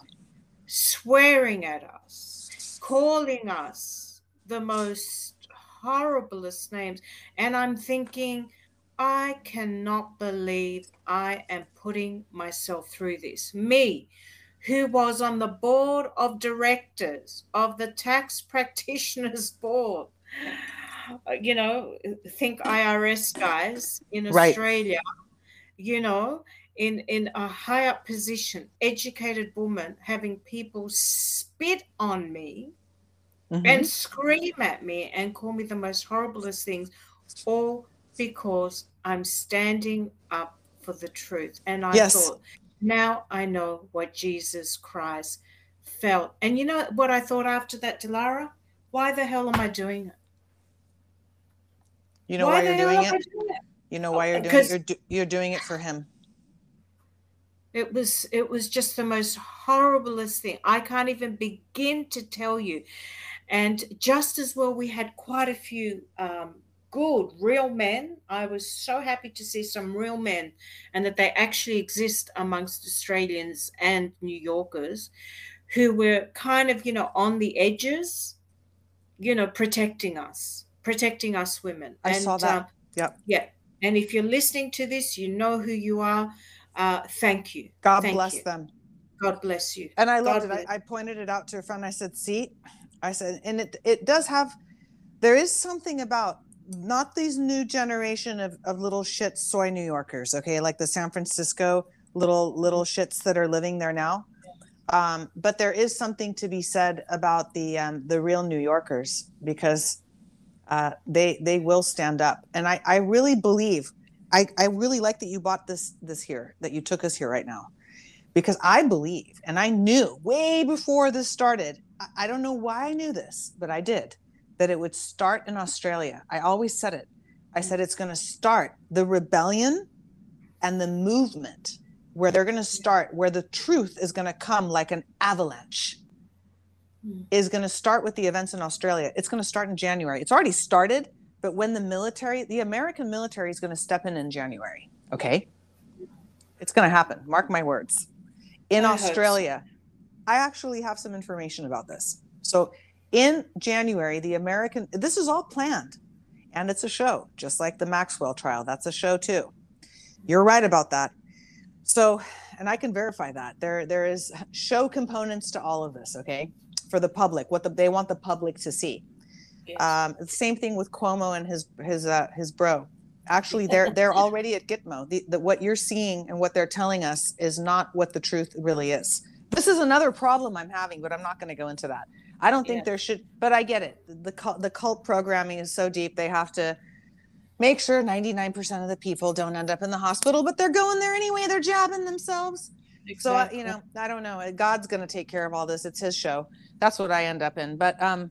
swearing at us, calling us the most horriblest names. And I'm thinking, I cannot believe I am putting myself through this. Me, who was on the board of directors of the Tax Practitioners Board. Uh, You know, think IRS guys in Right. Australia, you know, in in a high up position, educated woman having people spit on me Mhm. and scream at me and call me the most horriblest things, all because I'm standing up for the truth. And I Yes. thought, now I know what Jesus Christ felt. And you know what I thought after that, Dilara? Why the hell am I doing it? You know why, the you're doing it it? you know why you're doing it you're, do- you're doing it for him It was it was just the most horriblest thing. I can't even begin to tell you. And just as well, we had quite a few um, good real men. I was so happy to see some real men, and that they actually exist amongst Australians and New Yorkers, who were kind of you know on the edges, you know, protecting us, protecting us women. I saw that. um, Yep. Yeah. And if you're listening to this, you know who you are. Uh, thank you. god Thank bless you. them God bless you. and i loved God it I, I pointed it out to a friend i said see i said and it it does have there is something about not these new generation of, of little shit soy new yorkers okay like the san francisco little little shits that are living there now um, but there is something to be said about the um, the real new yorkers because uh, they they will stand up and i i really believe i i really like that you bought this this here that you took us here right now because I believe, and I knew way before this started, I, I don't know why I knew this, but I did, that it would start in Australia. I always said it. I said it's going to start the rebellion and the movement where they're going to start, where the truth is going to come like an avalanche. Mm. is going to start with the events in Australia. It's going to start in January. It's already started, but when the military, the American military is going to step in in January, okay? It's going to happen. Mark my words. In I hope so. Australia, I actually have some information about this. So in January, the American, this is all planned and it's a show, just like the Maxwell trial. That's a show too. You're right about that. So, and I can verify that there, there is show components to all of this. Okay. For the public, what the, they want the public to see. Um, same thing with Cuomo and his, his, uh, his bro. Actually, they're, they're already at Gitmo. The, the, what you're seeing and what they're telling us is not what the truth really is. This is another problem I'm having, but I'm not going to go into that. I don't think Yeah. there should, but I get it. The cult, the cult programming is so deep. They have to make sure 99% of the people don't end up in the hospital, but they're going there anyway. They're jabbing themselves. So you know, I don't know. God's going to take care of all this. It's His show. That's what I end up in. But um,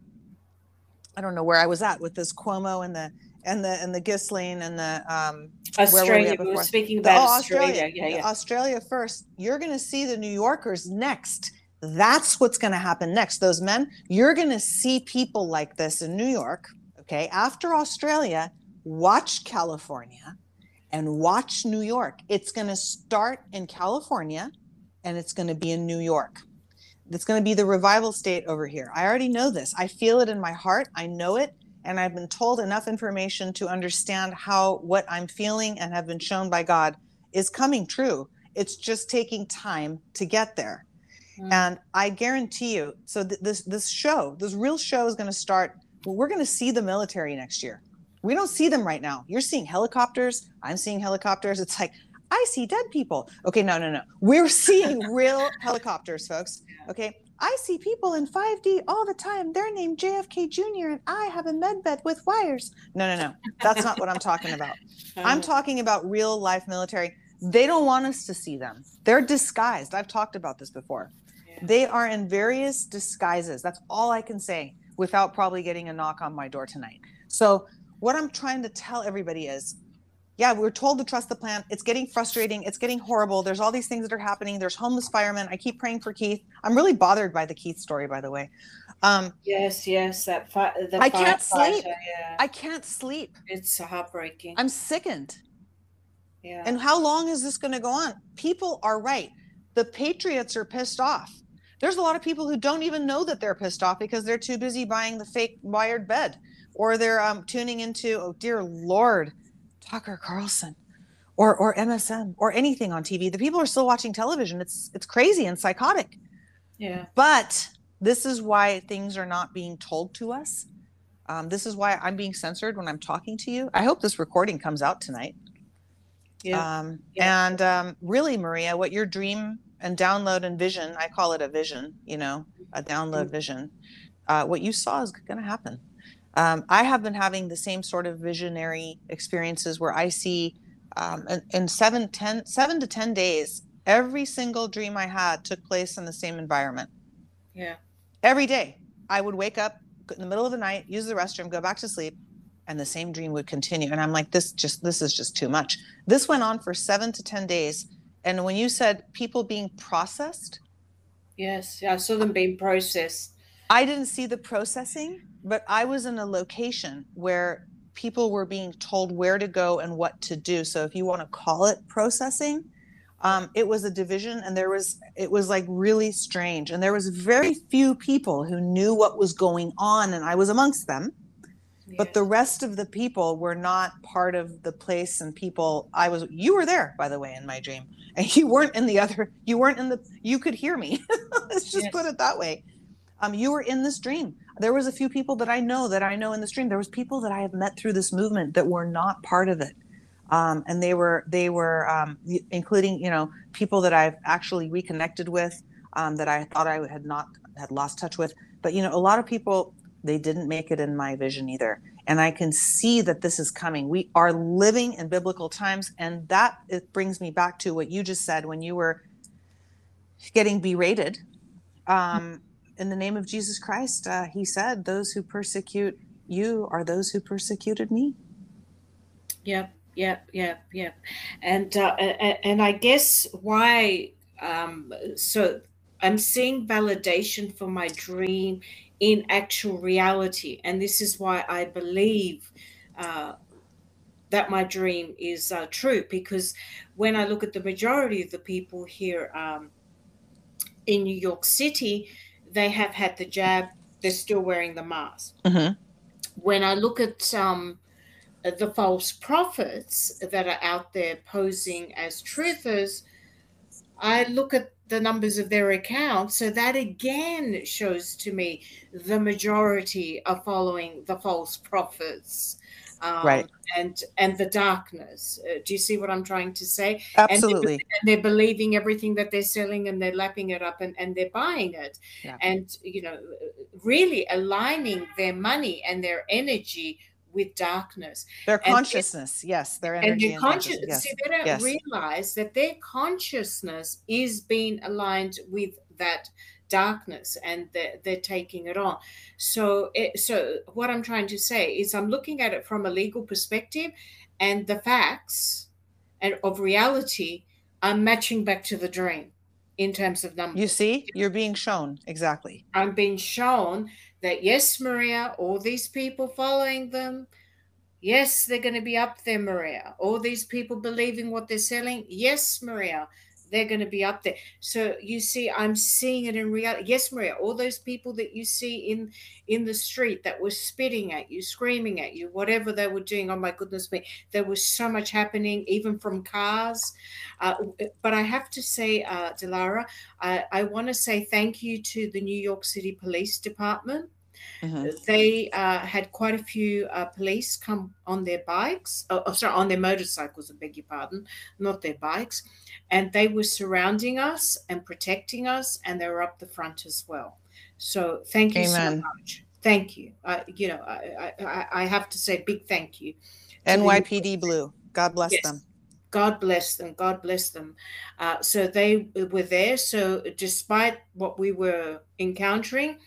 I don't know where I was at with this Cuomo and the and the and the Ghislaine and the um where were we Australia. We, were before? speaking the- about oh, Australia. Yeah, yeah. Australia first. You're going to see the New Yorkers next. That's what's going to happen next. Those men, you're going to see people like this in New York. Okay. After Australia, watch California and watch New York. It's going to start in California and it's going to be in New York. It's going to be the revival state over here. I already know this. I feel it in my heart. I know it. And I've been told enough information to understand how what I'm feeling and have been shown by God is coming true. It's just taking time to get there. Mm. And I guarantee you, so th- this this show, this real show is going to start. Well, we're going to see the military next year. We don't see them right now. You're seeing helicopters. I'm seeing helicopters. It's like I see dead people. Okay, no, no, no. We're seeing real helicopters, folks. Okay. I see people in 5D all the time. They're named JFK Jr. and I have a med bed with wires. No, no, no. That's not what I'm talking about. I'm Uh, talking about real life military. They don't want us to see them. They're disguised. I've talked about this before. Yeah. They are in various disguises. That's all I can say without probably getting a knock on my door tonight. So, what I'm trying to tell everybody is yeah, we're told to trust the plan. It's getting frustrating. It's getting horrible. There's all these things that are happening. There's homeless firemen. I keep praying for Keith. I'm really bothered by the Keith story, by the way. Um, yes, yes. That fi- the I can't sleep. Yeah, I can't sleep. it's heartbreaking. I'm sickened. yeah. And how long is this going to go on? People are right. The patriots are pissed off. There's a lot of people who don't even know that they're pissed off because they're too busy buying the fake wired bed or they're um, tuning into, oh dear Lord, Tucker Carlson or, or MSM or anything on TV. The people are still watching television. It's, it's crazy and psychotic. yeah. But this is why things are not being told to us. Um, this is why I'm being censored when I'm talking to you. I hope this recording comes out tonight. Yeah. Um, Yeah. And um, really, Maria, what your dream and download and vision, I call it a vision, you know, a download vision, uh, what you saw is going to happen. Um, I have been having the same sort of visionary experiences where I see um, in, in seven, ten, seven to 10 days, every single dream I had took place in the same environment. yeah. Every day, I would wake up in the middle of the night, use the restroom, go back to sleep, and the same dream would continue. And I'm like, this just, this is just too much. This went on for seven to 10 days. And when you said people being processed, Yes. yeah, I saw them being processed. I didn't see the processing, but I was in a location where people were being told where to go and what to do. So if you want to call it processing, um, it was a division and there was it was like really strange. And there was very few people who knew what was going on and i was amongst them. But the rest of the people were not part of the place and people i was you were there by the way in my dream. And you weren't in the other you weren't in the you could hear me. Let's just Yes. put it that way. Um, you were in this dream there was a few people that i know that i know in the stream. there was people that i have met through this movement that were not part of it. Um, and they were they were um, including you know people that i've actually reconnected with um, that i thought i had not had lost touch with. But you know a lot of people they didn't make it in my vision either. And i can see that this is coming. We are living in biblical times and that it brings me back to what you just said when you were getting berated um, in the name of jesus christ uh, he said those who persecute you are those who persecuted me Yep, yep, yep, yep. And uh, and, I guess why um so I'm seeing validation for my dream in actual reality, and this is why I believe uh, that my dream is uh, true. Because when I look at the majority of the people here um, in New York City, they have had the jab. They're still wearing the mask mm-hmm. when I look at um, the false prophets that are out there posing as truthers, I look at the numbers of their accounts. So that again shows to me the majority are following the false prophets. Um, Right. and and the darkness. Uh, do you see what I'm trying to say? Absolutely. And they're, and they're believing everything that they're selling, and they're lapping it up, and, and they're buying it, Yeah. and you know, really aligning their money and their energy with darkness Their and- consciousness, yes, their and energy their and conscious consciousness. see they don't Yes. realize that their consciousness is being aligned with that darkness and they're, they're taking it on so it, so what i'm trying to say is i'm looking at it from a legal perspective and the facts and of reality are matching back to the dream in terms of numbers You see, you're being shown exactly. I'm being shown that yes, Maria, all these people following them, yes, they're going to be up there, Maria. All these people believing what they're selling, yes, Maria, they're going to be up there. So you see, I'm seeing it in reality. Yes, Maria, all those people that you see in in the street that were spitting at you, screaming at you, whatever they were doing. Oh my goodness me, there was so much happening, even from cars. Uh, but I have to say, uh, Dilara, I, I want to say thank you to the New York City Police Department. Mhm. They uh, had quite a few uh, police come on their bikes, oh, oh, sorry, on their motorcycles, I beg your pardon, not their bikes. And they were surrounding us and protecting us, and they were up the front as well. So thank you Amen. so much. Thank you. Uh, you know, I, I, I- have to say big thank you. NYPD Blue. God bless Yes. them. God bless them. God bless them. Uh, so they were there. So despite what we were encountering,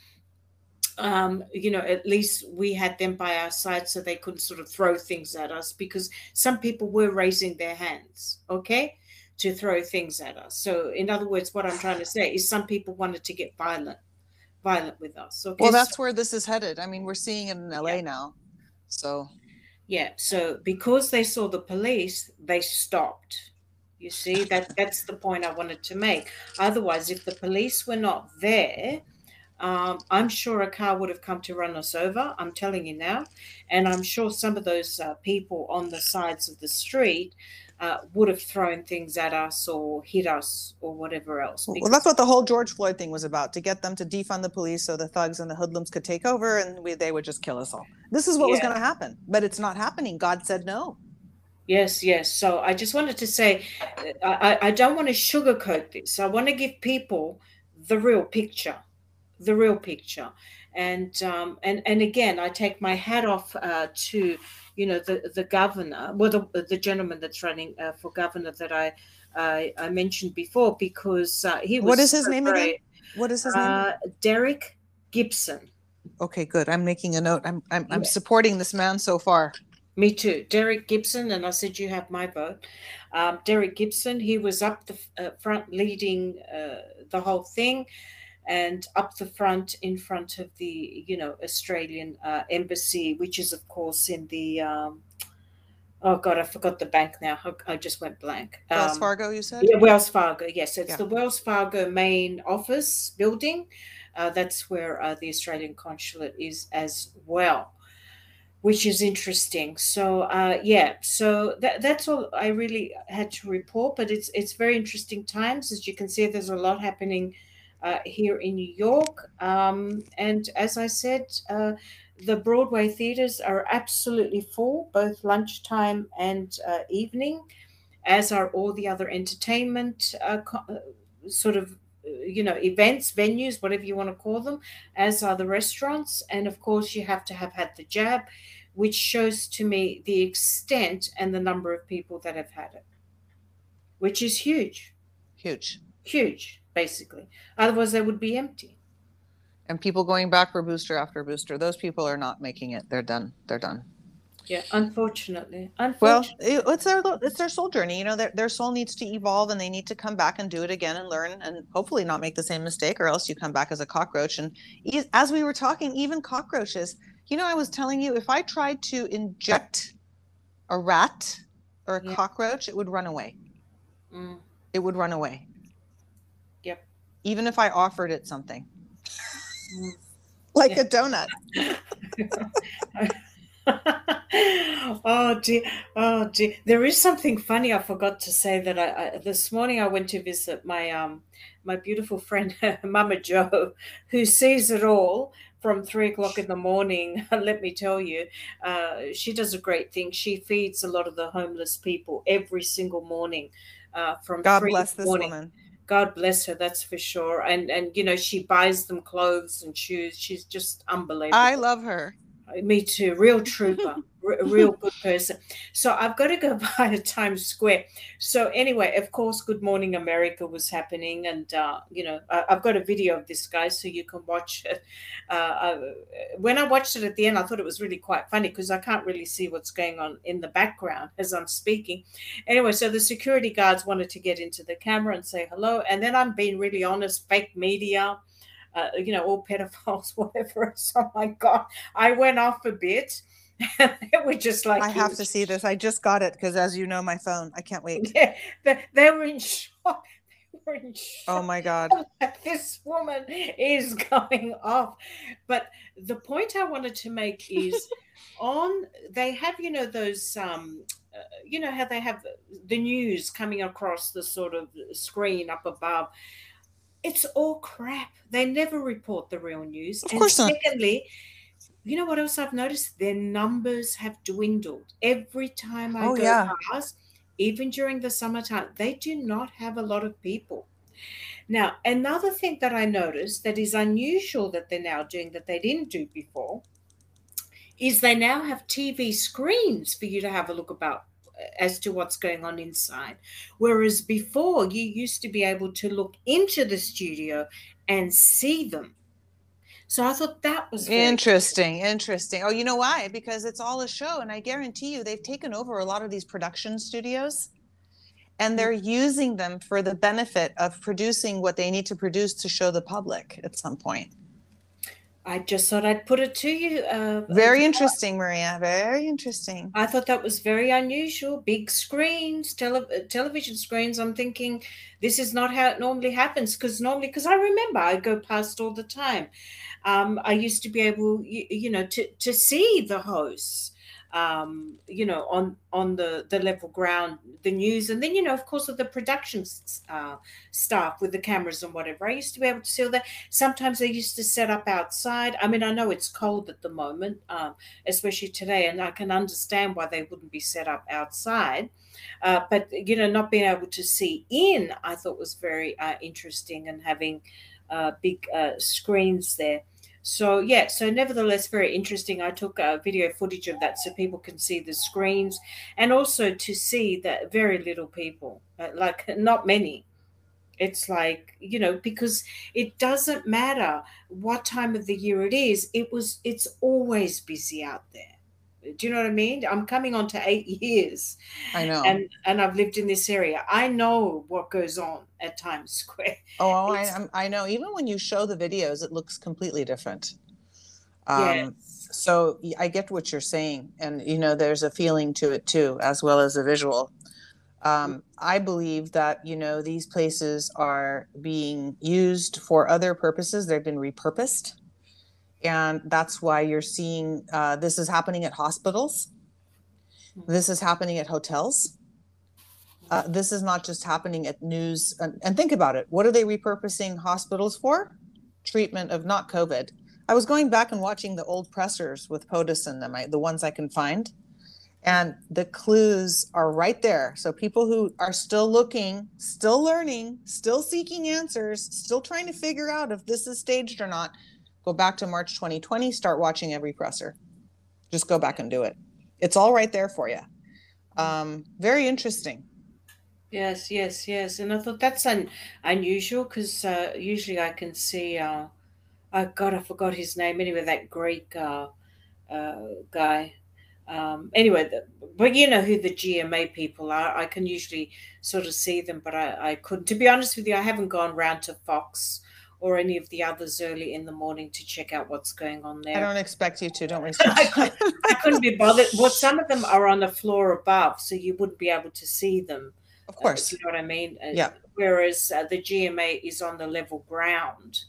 um, you know, at least we had them by our side so they couldn't sort of throw things at us because some people were raising their hands, okay, to throw things at us. So, in other words, what I'm trying to say is some people wanted to get violent, violent with us. Okay. Well, So- that's where this is headed. I mean, we're seeing it in LA now. So Yeah, so because they saw the police, they stopped. You see, that that's the point I wanted to make. Otherwise, if the police were not there, um, I'm sure a car would have come to run us over. I'm telling you now, and I'm sure some of those uh, people on the sides of the street uh, would have thrown things at us or hit us or whatever else. Well, that's what the whole George Floyd thing was about to get them to defund the police so the thugs and the hoodlums could take over and we, they would just kill us all. This is what was going to happen, but it's not happening. God said no. Yes, yes. So I just wanted to say, uh, I, I- I don't want to sugarcoat this. I want to give people the real picture, the real picture, and um, and and again, I take my hat off uh, to you know the the governor, well the the gentleman that's running uh, for governor that I I, I mentioned before because uh, he was What is his so name again? What is his name? Uh, Derek Gibson. Okay, good. I'm making a note. I'm I'm, I'm yeah. supporting this man so far. Me too. Derek Gibson, and I said you have my vote. Um, Derek Gibson, he was up the uh, front leading uh, the whole thing, and up the front in front of the you know Australian uh, embassy, which is of course in the um, oh god, I forgot the bank now. I, I just went blank. Wells Um, Fargo, you said? yeah, Wells Fargo. Yes, it's Yeah. the Wells Fargo main office building. Uh, that's where uh, the Australian consulate is as well, which is interesting. So uh, yeah, so that, that's all I really had to report. But it's it's very interesting times, as you can see. There's a lot happening uh, here in New York, um, and as I said. Uh, the Broadway theaters are absolutely full, both lunchtime and uh, evening as are all the other entertainment uh, co- uh, sort of uh, you know events venues whatever you want to call them as are the restaurants and of course you have to have had the jab which shows to me the extent and the number of people that have had it which is huge Huge. huge basically otherwise they would be empty And people going back for booster after booster. Those people are not making it. They're done. They're done. yeah unfortunately Well, unfortunately it- it's their it's their soul journey. You know, their their soul needs to evolve, and they need to come back and do it again and learn, and hopefully not make the same mistake, or else you come back as a cockroach. And as we were talking, even cockroaches. You know, I was telling you, if I tried to inject a rat or a Yeah. cockroach, it would run away. Mm, It would run away. Yep. Even if I offered it something, like a donut. oh dear oh dear there is something funny i forgot to say that I, I this morning i went to visit my um my beautiful friend mama joe who sees it all from three o'clock in the morning. Let me tell you, uh, she does a great thing. She feeds a lot of the homeless people every single morning. Uh, from God bless this morning. woman. God bless her, that's for sure. And and you know, she buys them clothes and shoes. She's just unbelievable. I love her. Me too, real trooper a real good person. So I've got to go by to Times Square. So anyway, of course, Good Morning America was happening, and uh, you know I, have got a video of this guy, so you can watch it. Uh, uh, when I watched it at the end, I thought it was really quite funny because I can't really see what's going on in the background as I'm speaking. Anyway, so the security guards wanted to get into the camera and say hello, and then I'm being really honest, fake media. Uh, you know, all pedophiles, whatever. So, my God, I went off a bit it was just like I have to see this. I just got it because, as you know, my phone. I can't wait. Yeah, they, they were in shock. They were in shock. Oh my god! This woman is going off. But the point I wanted to make is, on they have you know those um, uh, you know how they have the news coming across the sort of screen up above. It's all crap. They never report the real news. Of course and not. Secondly, you know what else I've noticed? Their numbers have dwindled every time I Oh, go yeah. past, even during the summertime. They do not have a lot of people. Now, another thing that I noticed that is unusual that they're now doing that they didn't do before is they now have TV screens for you to have a look about as to what's going on inside. Whereas before, you used to be able to look into the studio and see them. So I thought that was Interesting, interesting. Oh, you know why? Because it's all a show, and I guarantee you, they've taken over a lot of these production studios, and they're using them for the benefit of producing what they need to produce to show the public at some point. I just thought I'd put it to you. Uh, Very interesting, Maria. Very interesting. I thought that was very unusual. Big screens, tele- uh, television screens. I'm thinking this is not how it normally happens because normally, because I remember I go past all the time. Um, I used to be able, you, you know, to to see the hosts, um, you know, on on the the level ground, the news, and then you know, of course, with the production uh, staff with the cameras and whatever. I used to be able to see all that. Sometimes they used to set up outside. I mean, I know it's cold at the moment, um, especially today, and I can understand why they wouldn't be set up outside. Uh, but you know, not being able to see in, I thought was very uh, interesting, and having uh, big uh, screens there. So yeah, so nevertheless, very interesting. I took uh, video footage of that so people can see the screens, and also to see that very little people, uh, like not many. It's like you know because it doesn't matter what time of the year it is. It was it's always busy out there. Do you know what I mean? I'm coming on to eight years I know. and and I've lived in this area. I know what goes on at Times Square. oh, I, I know. Even when you show the videos, it looks completely different. Um, yes. so I get what you're saying, and you know, there's a feeling to it too, as well as a visual. Um, I believe that you know these places are being used for other purposes. They've been repurposed, and that's why you're seeing uh, this is happening at hospitals. This is happening at hotels. Uh, this is not just happening at news. And, and think about it. What are they repurposing hospitals for? Treatment of not COVID. I was going back and watching the old pressers with POTUS in them, I, the ones I can find. And the clues are right there. So people who are still looking, still learning, still seeking answers, still trying to figure out if this is staged or not, go back to March 2020, start watching every presser. Just go back and do it. It's all right there for you. Um, very interesting. Yes, yes, yes. And I thought that's un- unusual because uh, usually I can see, uh, oh God, I forgot his name. Anyway, that Greek uh, uh, guy. Um, anyway, the, but you know who the GMA people are. I can usually sort of see them, but I, I couldn't. To be honest with you, I haven't gone round to Fox or any of the others early in the morning to check out what's going on there. I don't expect you to. Don't waste I couldn't, I couldn't be bothered. Well, some of them are on the floor above, so you wouldn't be able to see them. Of uh, course. you know what I mean? Uh, Yeah. Whereas uh, the GMA is on the level ground,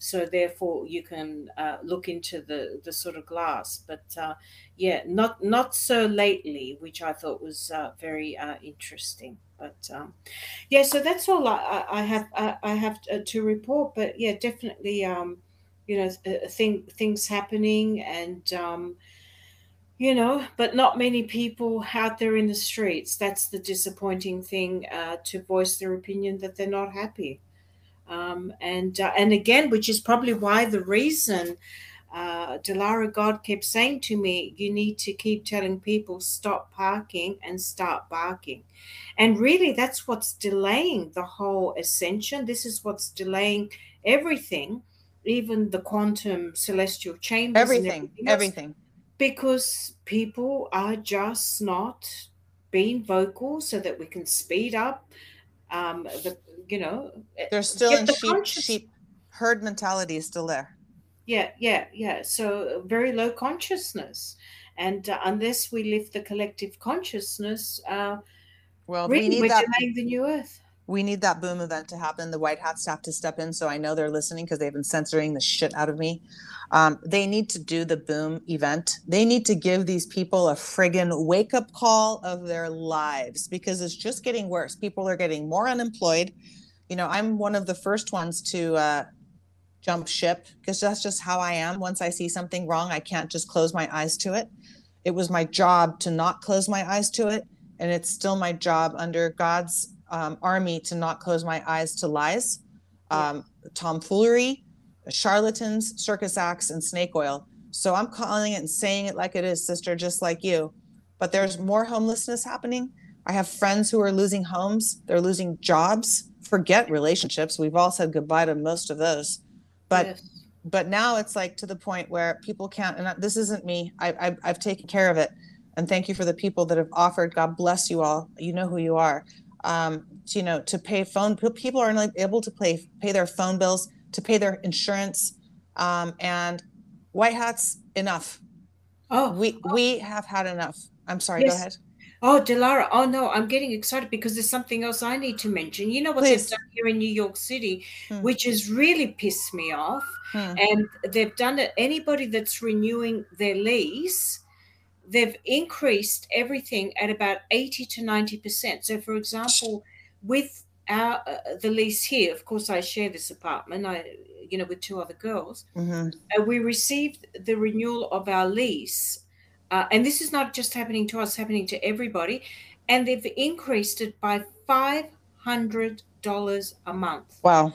so therefore you can uh, look into the the sort of glass. But uh, yeah, not not so lately, which I thought was uh, very uh, interesting. But um, yeah, so that's all I, I have I, I have to, to report. But yeah, definitely. Um, you know, uh, thing, things happening and, um, you know, but not many people out there in the streets. That's the disappointing thing uh, to voice their opinion that they're not happy. Um, and uh, and again, which is probably why the reason uh, Dilara God kept saying to me, "You need to keep telling people stop parking and start barking," and really, that's what's delaying the whole ascension. This is what's delaying everything, even the quantum celestial chambers. Everything, everything. everything because people are just not being vocal so that we can speed up um the you know eh, they're still in the sheep conscious- sheep herd mentality is still there. Yeah yeah yeah. So very low consciousness. And uh, unless we lift the collective consciousness uh well really, we need we're that delaying the new earth we need that boom event to happen. The white hats have to step in. So I know they're listening because they've been censoring the shit out of me. Um, they need to do the boom event. They need to give these people a friggin' wake up call of their lives because it's just getting worse. People are getting more unemployed. You know, I'm one of the first ones to uh, jump ship because that's just how I am. Once I see something wrong, I can't just close my eyes to it. It was my job to not close my eyes to it. And it's still my job under God's um, army to not close my eyes to lies, um, tomfoolery, charlatans, circus acts, and snake oil. So I'm calling it and saying it like it is, sister, just like you. But there's more homelessness happening. I have friends who are losing homes, they're losing jobs. Forget relationships. We've all said goodbye to most of those. But yes. but now it's like to the point where people can't. And this isn't me. I, I I've taken care of it. And thank you for the people that have offered. God bless you all. You know who you are um, to, you know, to pay phone. People are not able to pay pay their phone bills, to pay their insurance, um, and white hats enough. Oh, we oh. we have had enough. I'm sorry. Yes. Go ahead. Oh, Dilara. Oh no, I'm getting excited because there's something else I need to mention. You know what Please. they've done here in New York City, hmm. which has really pissed me off. Hmm. And they've done it. Anybody that's renewing their lease they've increased everything at about 80 to 90%. So, for example, with our uh, the lease here, of course, I share this apartment, I, you know, with two other girls. Mm-hmm. Uh, we received the renewal of our lease. Uh, and this is not just happening to us, happening to everybody. And they've increased it by $500 a month. Wow.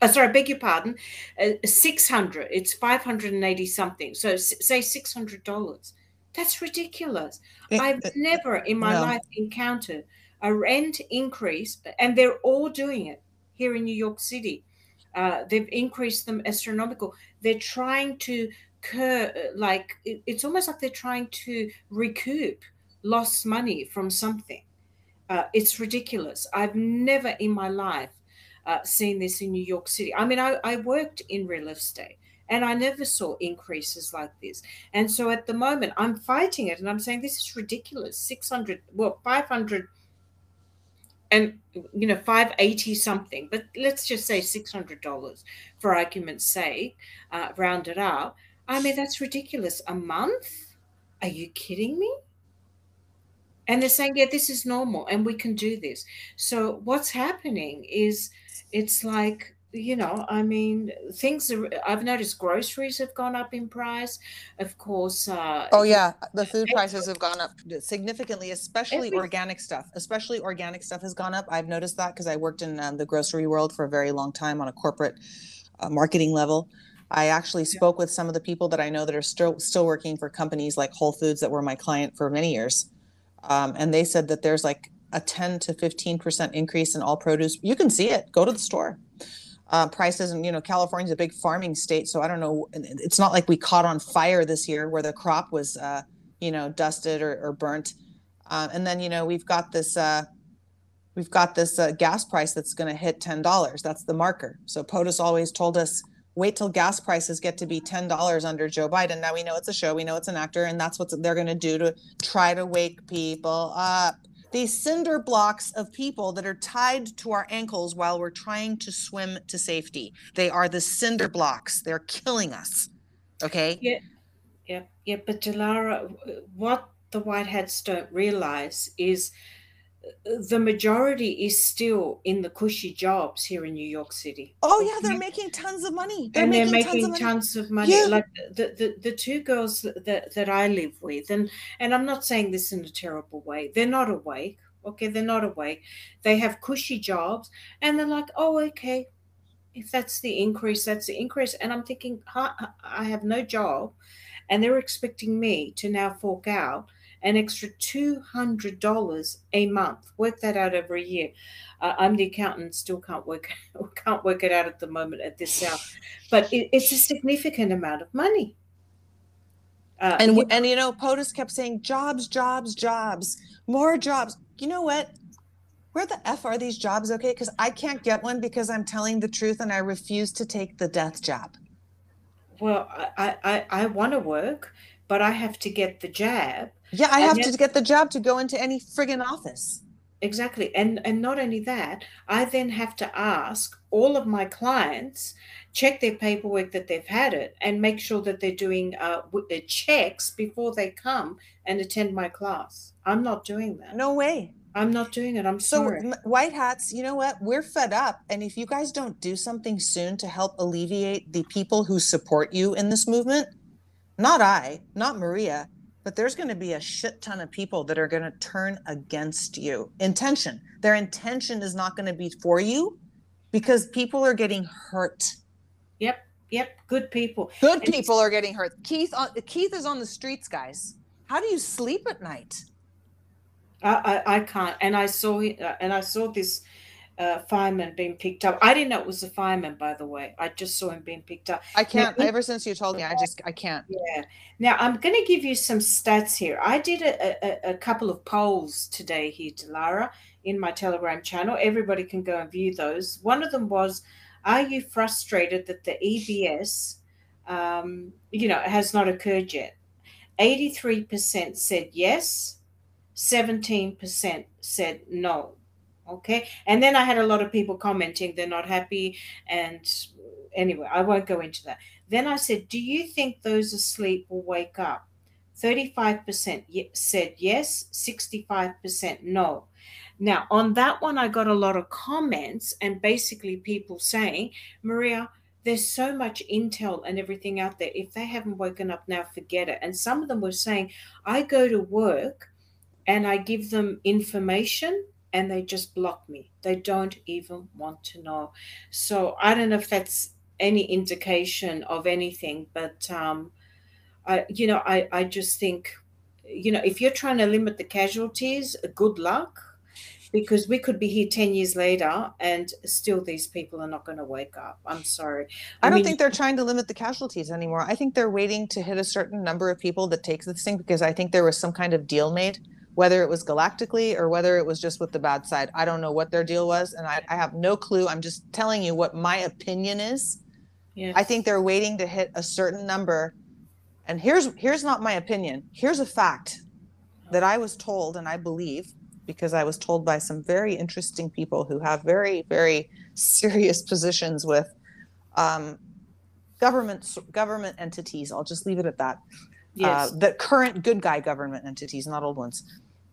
Uh, sorry, I beg your pardon. Uh, 600 It's 580 something. So, s- say $600 that's ridiculous. It, I've it, never in my no. life encountered a rent increase, and they're all doing it here in New York City. Uh, they've increased them astronomical. They're trying to cur like it, it's almost like they're trying to recoup lost money from something. Uh, it's ridiculous. I've never in my life uh, seen this in New York City. I mean, I, I worked in real estate and I never saw increases like this. And so at the moment, I'm fighting it and I'm saying this is ridiculous. 600, well, 500 and you know 580 something. But let's just say $600 for argument's sake uh, round it up. I mean that's ridiculous. A month? Are you kidding me? And they're saying yeah this is normal and we can do this. So what's happening is it's like you know, I mean, things are, I've noticed groceries have gone up in price. Of course. Uh, oh, yeah. The food prices have gone up significantly, especially every, organic stuff. Especially organic stuff has gone up. I've noticed that because I worked in um, the grocery world for a very long time on a corporate uh, marketing level. I actually spoke with some of the people that I know that are still still working for companies like Whole Foods that were my client for many years, um, and they said that there's like a 10 to 15 percent increase in all produce. You can see it. Go to the store uh, prices. And, you know, California's a big farming state. So I don't know. It's not like we caught on fire this year where the crop was, uh, you know, dusted or, or burnt. Uh, and then, you know, we've got this, uh, we've got this uh, gas price that's going to hit $10. That's the marker. So POTUS always told us, wait till gas prices get to be $10 under Joe Biden. Now we know it's a show. We know it's an actor. And that's what they're going to do to try to wake people up these cinder blocks of people that are tied to our ankles while we're trying to swim to safety. They are the cinder blocks. They're killing us. Okay. Yeah. Yeah. Yeah. But Dilara, what the white hats don't realize is the majority is still in the cushy jobs here in New York City. Oh yeah, they're making tons of money. They're and making they're making tons of money. Tons of money. Yeah. Like the, the the two girls that that I live with, and and I'm not saying this in a terrible way. They're not awake. Okay, they're not awake. They have cushy jobs, and they're like, oh, okay, if that's the increase, that's the increase. And I'm thinking, I have no job, and they're expecting me to now fork out an extra $200 a month. Work that out over a year. Uh, I'm the accountant, still can't work can't work it out at the moment at this hour, but it, it's a significant amount of money. Uh, and you and you know, POTUS kept saying jobs, jobs, jobs, more jobs. You know what? Where the f are these jobs? Okay, because I can't get one because I'm telling the truth and I refuse to take the death job. Well, I I, I want to work, but I have to get the jab yeah, I have to get the job to go into any friggin' office. Exactly. And and not only that, I then have to ask all of my clients check their paperwork that they've had it and make sure that they're doing uh, uh, checks before they come and attend my class. I'm not doing that. No way. I'm not doing it. I'm so sorry. white hats, you know what? We're fed up. And if you guys don't do something soon to help alleviate the people who support you in this movement, not I, not Maria, but there's going to be a shit ton of people that are going to turn against you. Intention. Their intention is not going to be for you because people are getting hurt. Yep. Yep. Good people. Good and people are getting hurt. Keith uh, Keith is on the streets, guys. How do you sleep at night? I, I, I can't. And I saw uh, and I saw this uh, fireman being picked up. I didn't know it was a fireman, by the way. I just saw him being picked up. I can't. Now, ever since you told me, I just I can't. Yeah. Now I'm going to give you some stats here. I did a, a, a couple of polls today here, Dilara, in my Telegram channel. Everybody can go and view those. One of them was, "Are you frustrated that the EBS, um, you know, has not occurred yet?" Eighty-three percent said yes. Seventeen percent said no okay. And then i had a lot of people commenting they're not happy. And anyway i won't go into that. Then i said do you think those asleep will wake up? 35% said yes 65% no. Now on that one i got a lot of comments and basically people saying maria there's so much intel and everything out there. If they haven't woken up now forget it. And some of them were saying i go to work and i give them information and they just block me. They don't even want to know. So I don't know if that's any indication of anything, but um, I, you know, I, I just think, you know, if you're trying to limit the casualties, good luck, because we could be here 10 years later and still these people are not going to wake up. I'm sorry. I, I don't mean, think they're trying to limit the casualties anymore. I think they're waiting to hit a certain number of people that takes this thing because I think there was some kind of deal made whether it was galactically or whether it was just with the bad side. I don't know what their deal was, and I, I have no clue. I'm just telling you what my opinion is. Yes. I think they're waiting to hit a certain number. And here's here's not my opinion. Here's a fact that I was told, and I believe because I was told by some very interesting people who have very very serious positions with um, government government entities. I'll just leave it at that. Yes. Uh, the current good guy government entities, not old ones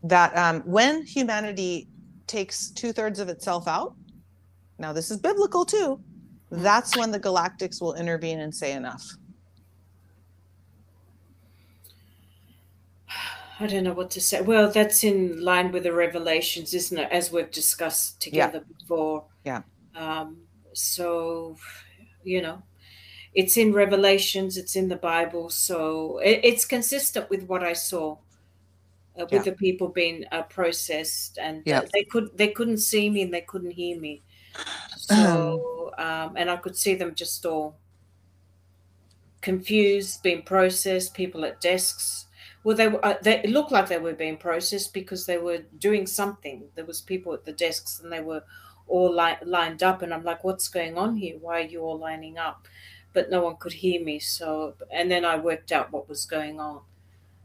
that um, when humanity takes two thirds of itself out, now this is biblical too, that's when the galactics will intervene and say enough. I don't know what to say. Well, that's in line with the revelations, isn't it? As we've discussed together yeah. before. Yeah. Um, so, you know, it's in Revelations, it's in the Bible. So it, it's consistent with what I saw uh, with yeah. the people being uh, processed, and yeah. they could they couldn't see me and they couldn't hear me. So um, and I could see them just all confused, being processed. People at desks. Well, they. Uh, they it looked like they were being processed because they were doing something. There was people at the desks, and they were all li- lined up. And I'm like, "What's going on here? Why are you all lining up?" But no one could hear me. So, and then I worked out what was going on.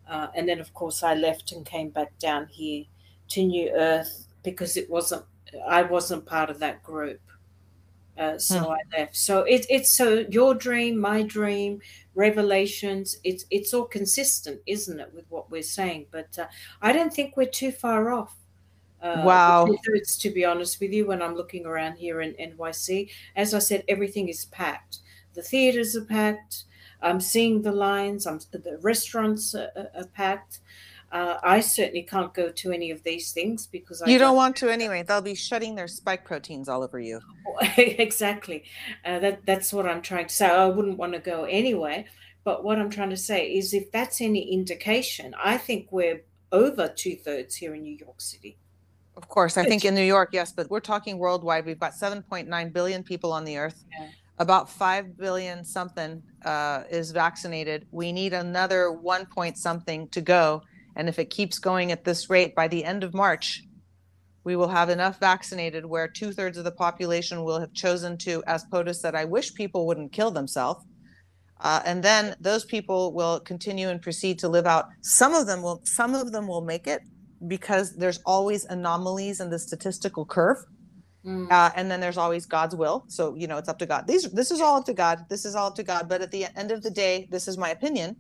Uh, and then, of course, I left and came back down here to New Earth because it wasn't, I wasn't part of that group. Uh, so hmm. I left. So it, it's so your dream, my dream, revelations. It's it's all consistent, isn't it, with what we're saying? But uh, I don't think we're too far off. Uh, wow. It's to be honest with you, when I'm looking around here in NYC, as I said, everything is packed. The theaters are packed. I'm seeing the lines. I'm the restaurants are, are packed. Uh, I certainly can't go to any of these things because I you don't, don't want to anyway. They'll be shutting their spike proteins all over you. exactly. Uh, that that's what I'm trying to say. I wouldn't want to go anyway. But what I'm trying to say is, if that's any indication, I think we're over two thirds here in New York City. Of course, I think in New York, yes, but we're talking worldwide. We've got 7.9 billion people on the earth. Yeah. About 5 billion something uh, is vaccinated. We need another 1 point something to go. And if it keeps going at this rate, by the end of March, we will have enough vaccinated where two thirds of the population will have chosen to, as POTUS said, I wish people wouldn't kill themselves. Uh, and then those people will continue and proceed to live out. Some of them will, some of them will make it, because there's always anomalies in the statistical curve. Mm. Uh, and then there's always God's will. So, you know, it's up to God. These, this is all up to God. This is all up to God. But at the end of the day, this is my opinion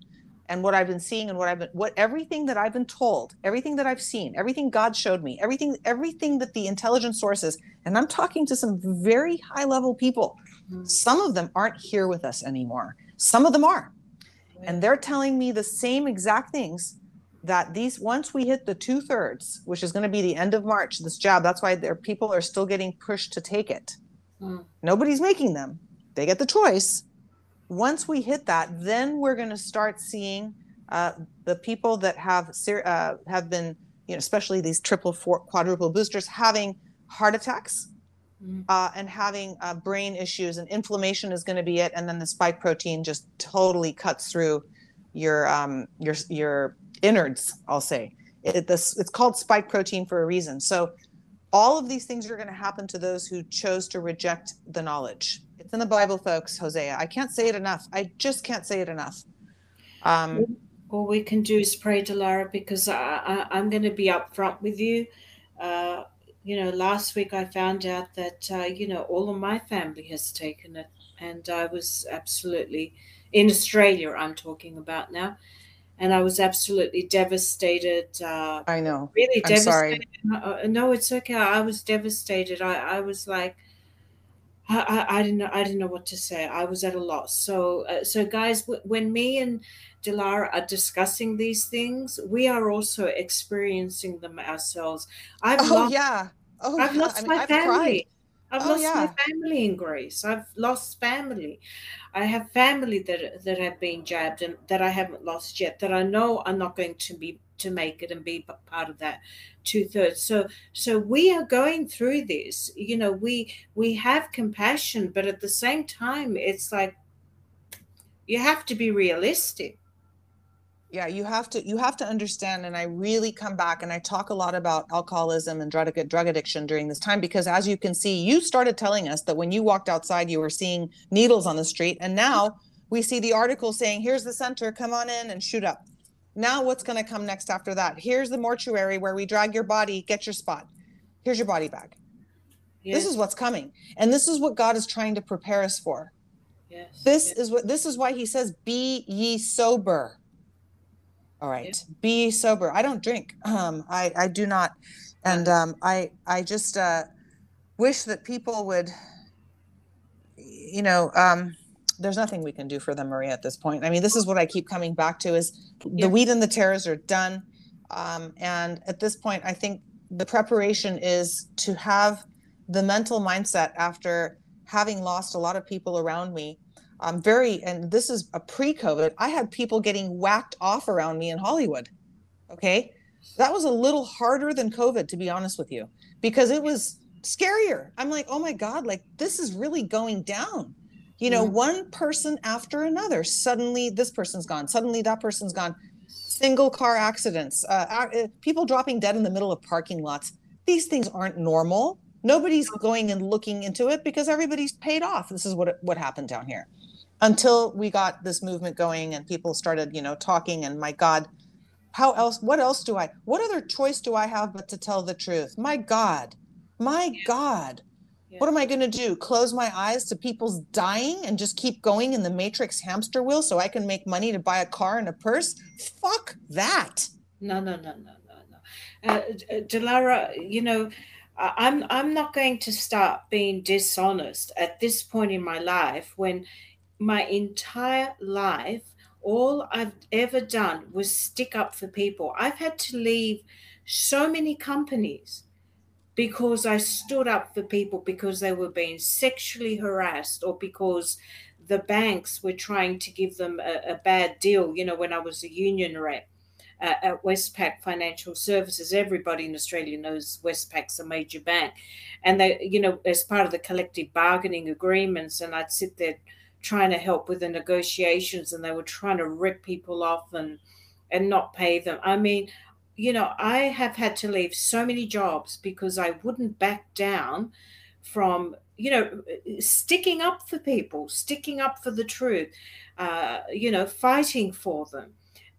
and what I've been seeing and what I've been, what everything that I've been told, everything that I've seen, everything God showed me, everything, everything that the intelligence sources, and I'm talking to some very high level people. Mm. Some of them aren't here with us anymore. Some of them are. And they're telling me the same exact things that these once we hit the two thirds, which is going to be the end of March, this job. that's why their people are still getting pushed to take it. Mm. Nobody's making them; they get the choice. Once we hit that, then we're going to start seeing uh, the people that have uh, have been, you know, especially these triple, four, quadruple boosters, having heart attacks. Mm. Uh, and having uh, brain issues and inflammation is going to be it, and then the spike protein just totally cuts through your um, your your innards, I'll say. It, this, it's called spike protein for a reason. So all of these things are going to happen to those who chose to reject the knowledge. It's in the Bible, folks, Hosea. I can't say it enough. I just can't say it enough. Um, all we can do is pray Dilara because I, am going to be upfront with you. Uh, you know, last week I found out that, uh, you know, all of my family has taken it. And I was absolutely in Australia, I'm talking about now and I was absolutely devastated. Uh, I know. Really I'm devastated. Sorry. Uh, no, it's okay. I was devastated. I, I was like, I, I, I, didn't know. I didn't know what to say. I was at a loss. So, uh, so guys, w- when me and Dilara are discussing these things, we are also experiencing them ourselves. I've oh lost, yeah. Oh, I've yeah. lost I mean, my I've family. Cried. I've oh, lost yeah. my family in Greece. I've lost family. I have family that that have been jabbed and that I haven't lost yet. That I know are not going to be to make it and be part of that two thirds. So so we are going through this. You know, we we have compassion, but at the same time, it's like you have to be realistic yeah you have to you have to understand and i really come back and i talk a lot about alcoholism and drug, drug addiction during this time because as you can see you started telling us that when you walked outside you were seeing needles on the street and now we see the article saying here's the center come on in and shoot up now what's going to come next after that here's the mortuary where we drag your body get your spot here's your body bag yes. this is what's coming and this is what god is trying to prepare us for yes. this yes. is what this is why he says be ye sober all right. Yeah. Be sober. I don't drink. Um, I, I do not. And um, I, I just uh, wish that people would, you know, um, there's nothing we can do for them, Maria, at this point. I mean, this is what I keep coming back to is yeah. the weed and the tares are done. Um, and at this point, I think the preparation is to have the mental mindset after having lost a lot of people around me I'm very, and this is a pre COVID, I had people getting whacked off around me in Hollywood. Okay. That was a little harder than COVID, to be honest with you, because it was scarier. I'm like, oh my God, like this is really going down. You know, mm-hmm. one person after another, suddenly this person's gone, suddenly that person's gone. Single car accidents, uh, uh people dropping dead in the middle of parking lots. These things aren't normal. Nobody's going and looking into it because everybody's paid off. This is what what happened down here until we got this movement going and people started, you know, talking. And my God, how else? What else do I? What other choice do I have but to tell the truth? My God, my yeah. God. Yeah. What am I going to do? Close my eyes to people's dying and just keep going in the matrix hamster wheel so I can make money to buy a car and a purse? Fuck that. No, no, no, no, no, no. Uh, Dilara, you know, I'm I'm not going to start being dishonest at this point in my life when my entire life all I've ever done was stick up for people. I've had to leave so many companies because I stood up for people because they were being sexually harassed or because the banks were trying to give them a, a bad deal. You know, when I was a union rep uh, at Westpac Financial Services, everybody in Australia knows Westpac's a major bank. And they, you know, as part of the collective bargaining agreements, and I'd sit there trying to help with the negotiations and they were trying to rip people off and and not pay them. I mean, you know, I have had to leave so many jobs because I wouldn't back down from, you know, sticking up for people, sticking up for the truth, uh, you know, fighting for them.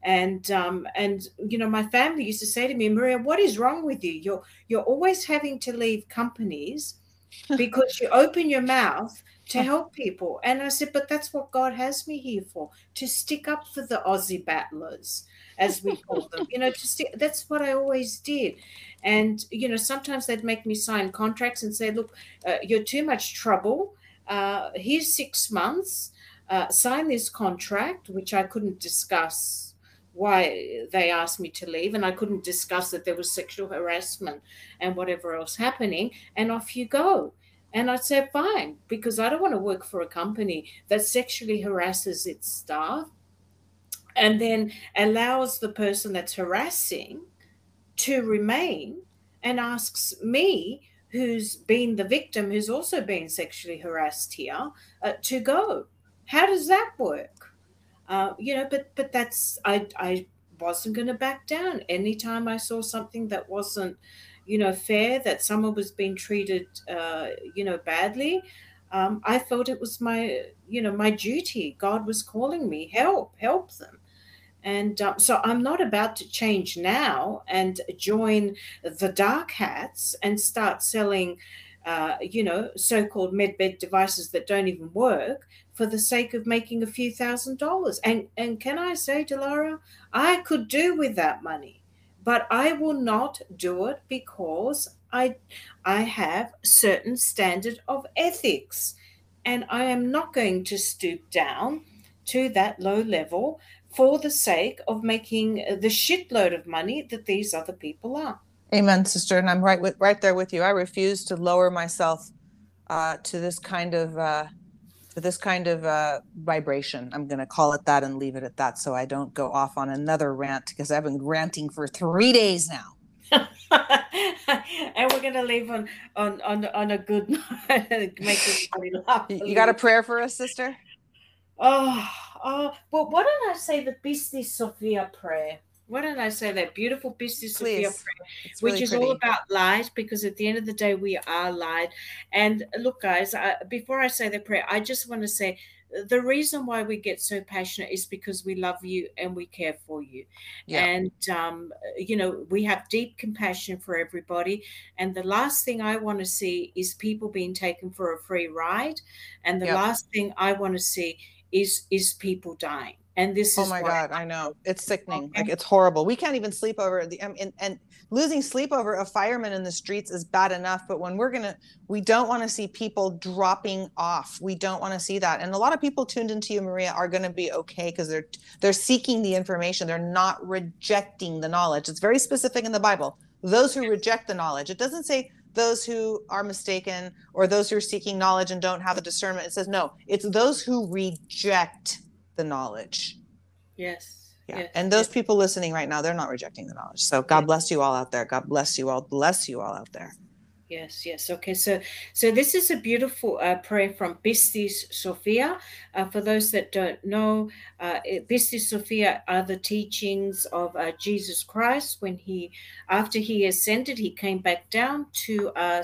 And um, and you know, my family used to say to me, Maria, what is wrong with you? You're you're always having to leave companies because you open your mouth to help people. And I said, but that's what God has me here for, to stick up for the Aussie battlers as we call them. You know, just that's what I always did. And you know, sometimes they'd make me sign contracts and say, "Look, uh, you're too much trouble. Uh, here's six months. Uh, sign this contract," which I couldn't discuss why they asked me to leave, and I couldn't discuss that there was sexual harassment and whatever else happening. And off you go. And I said, fine, because I don't want to work for a company that sexually harasses its staff and then allows the person that's harassing to remain and asks me who's been the victim who's also been sexually harassed here uh, to go how does that work uh, you know but but that's i i wasn't going to back down. Anytime i saw something that wasn't you know fair that someone was being treated uh, you know badly um, i felt it was my you know my duty. God was calling me help help them. And um, so I'm not about to change now and join the dark hats and start selling, uh, you know, so called medbed devices that don't even work for the sake of making a few thousand dollars. And, and can I say, Dilara, I could do with that money, but I will not do it because I, I have certain standard of ethics and I am not going to stoop down to that low level for the sake of making the shitload of money that these other people are. Amen, sister. And I'm right with right there with you. I refuse to lower myself uh, to this kind of uh, to this kind of uh, vibration. I'm going to call it that and leave it at that, so I don't go off on another rant because I've been ranting for three days now. and we're gonna leave on on on, on a good note. Make everybody laugh. You got a prayer for us, sister? Oh, oh, well, why don't I say the Pistis Sophia prayer? Why don't I say that? Beautiful Pistis Sophia prayer, it's which really is pretty. all about light, because at the end of the day, we are light. And look, guys, I, before I say the prayer, I just want to say the reason why we get so passionate is because we love you and we care for you. Yeah. and um, you know we have deep compassion for everybody. And the last thing i want to see is people being taken for a free ride. And the last thing i want to see is is people dying and this oh is my god i know. It's sickening. Okay. like it's horrible. We can't even sleep over the and, and losing sleep over a fireman in the streets is bad enough but when we're gonna we don't want to see people dropping off. We don't want to see that. And a lot of people tuned into you maria are going to be okay because they're they're seeking the information. They're not rejecting the knowledge. It's very specific in the bible. Those who reject the knowledge. It doesn't say those who are mistaken or those who are seeking knowledge and don't have the discernment. It says, no, it's those who reject the knowledge. Yes. Yeah. Yes. And those yes. people listening right now, they're not rejecting the knowledge. So God bless you all out there. God bless you all. Bless you all out there. Yes, yes. Okay, so so this is a beautiful uh, prayer from Pistis Sophia. Uh, for those that don't know, uh, Pistis Sophia are the teachings of uh, Jesus Christ when he, after he ascended, he came back down to, uh,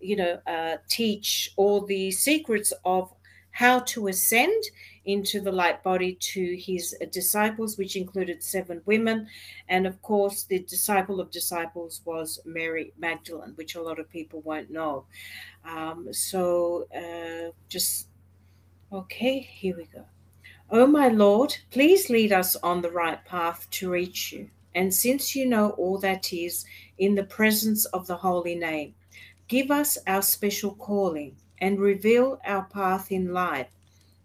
you know, uh, teach all the secrets of how to ascend into the light body to his disciples, which included seven women. And of course, the disciple of disciples was Mary Magdalene, which a lot of people won't know. Um, so uh, just, okay, here we go. Oh, my Lord, please lead us on the right path to reach you. And since you know all that is in the presence of the holy name, give us our special calling and reveal our path in life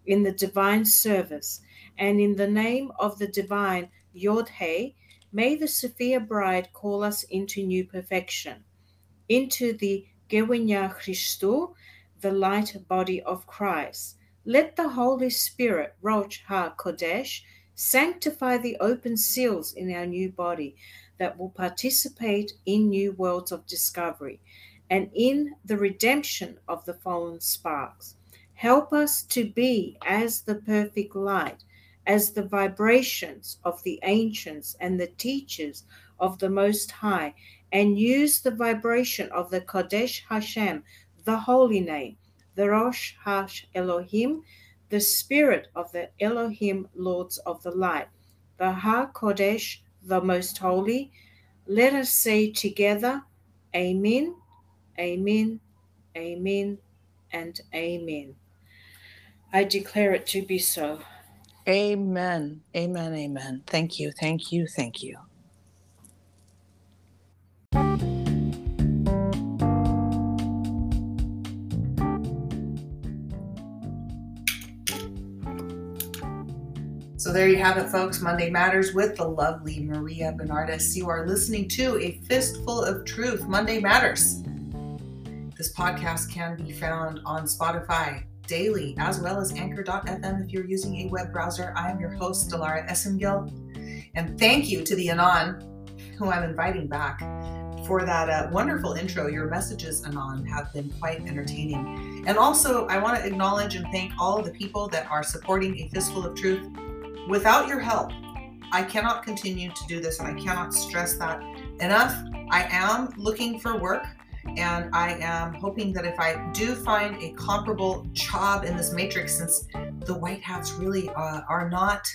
in the divine service and in the name of the divine Yod may the Sophia bride call us into new perfection, into the Gewinya Christu, the light body of Christ. Let the Holy Spirit, Ruach Ha Kodesh, sanctify the open seals in our new body that will participate in new worlds of discovery and in the redemption of the fallen sparks. Help us to be as the perfect light, as the vibrations of the ancients and the teachers of the Most High, and use the vibration of the Kodesh Hashem, the holy name, the Rosh Hash Elohim, the spirit of the Elohim Lords of the Light, the Ha Kodesh, the Most Holy. Let us say together, Amen, Amen, Amen, and Amen. I declare it to be so. Amen. Amen. Amen. Thank you. Thank you. Thank you. So there you have it, folks. Monday Matters with the lovely Maria Bernardis. You are listening to A Fistful of Truth, Monday Matters. This podcast can be found on Spotify daily, as well as Anchor.fm if you're using a web browser. I am your host, Dilara Esengil. And thank you to the Anon, who I'm inviting back for that uh, wonderful intro. Your messages, Anon, have been quite entertaining. And also, I want to acknowledge and thank all the people that are supporting A Fistful of Truth Without your help, I cannot continue to do this, and I cannot stress that enough. I am looking for work, and I am hoping that if I do find a comparable job in this matrix, since the white hats really uh, are not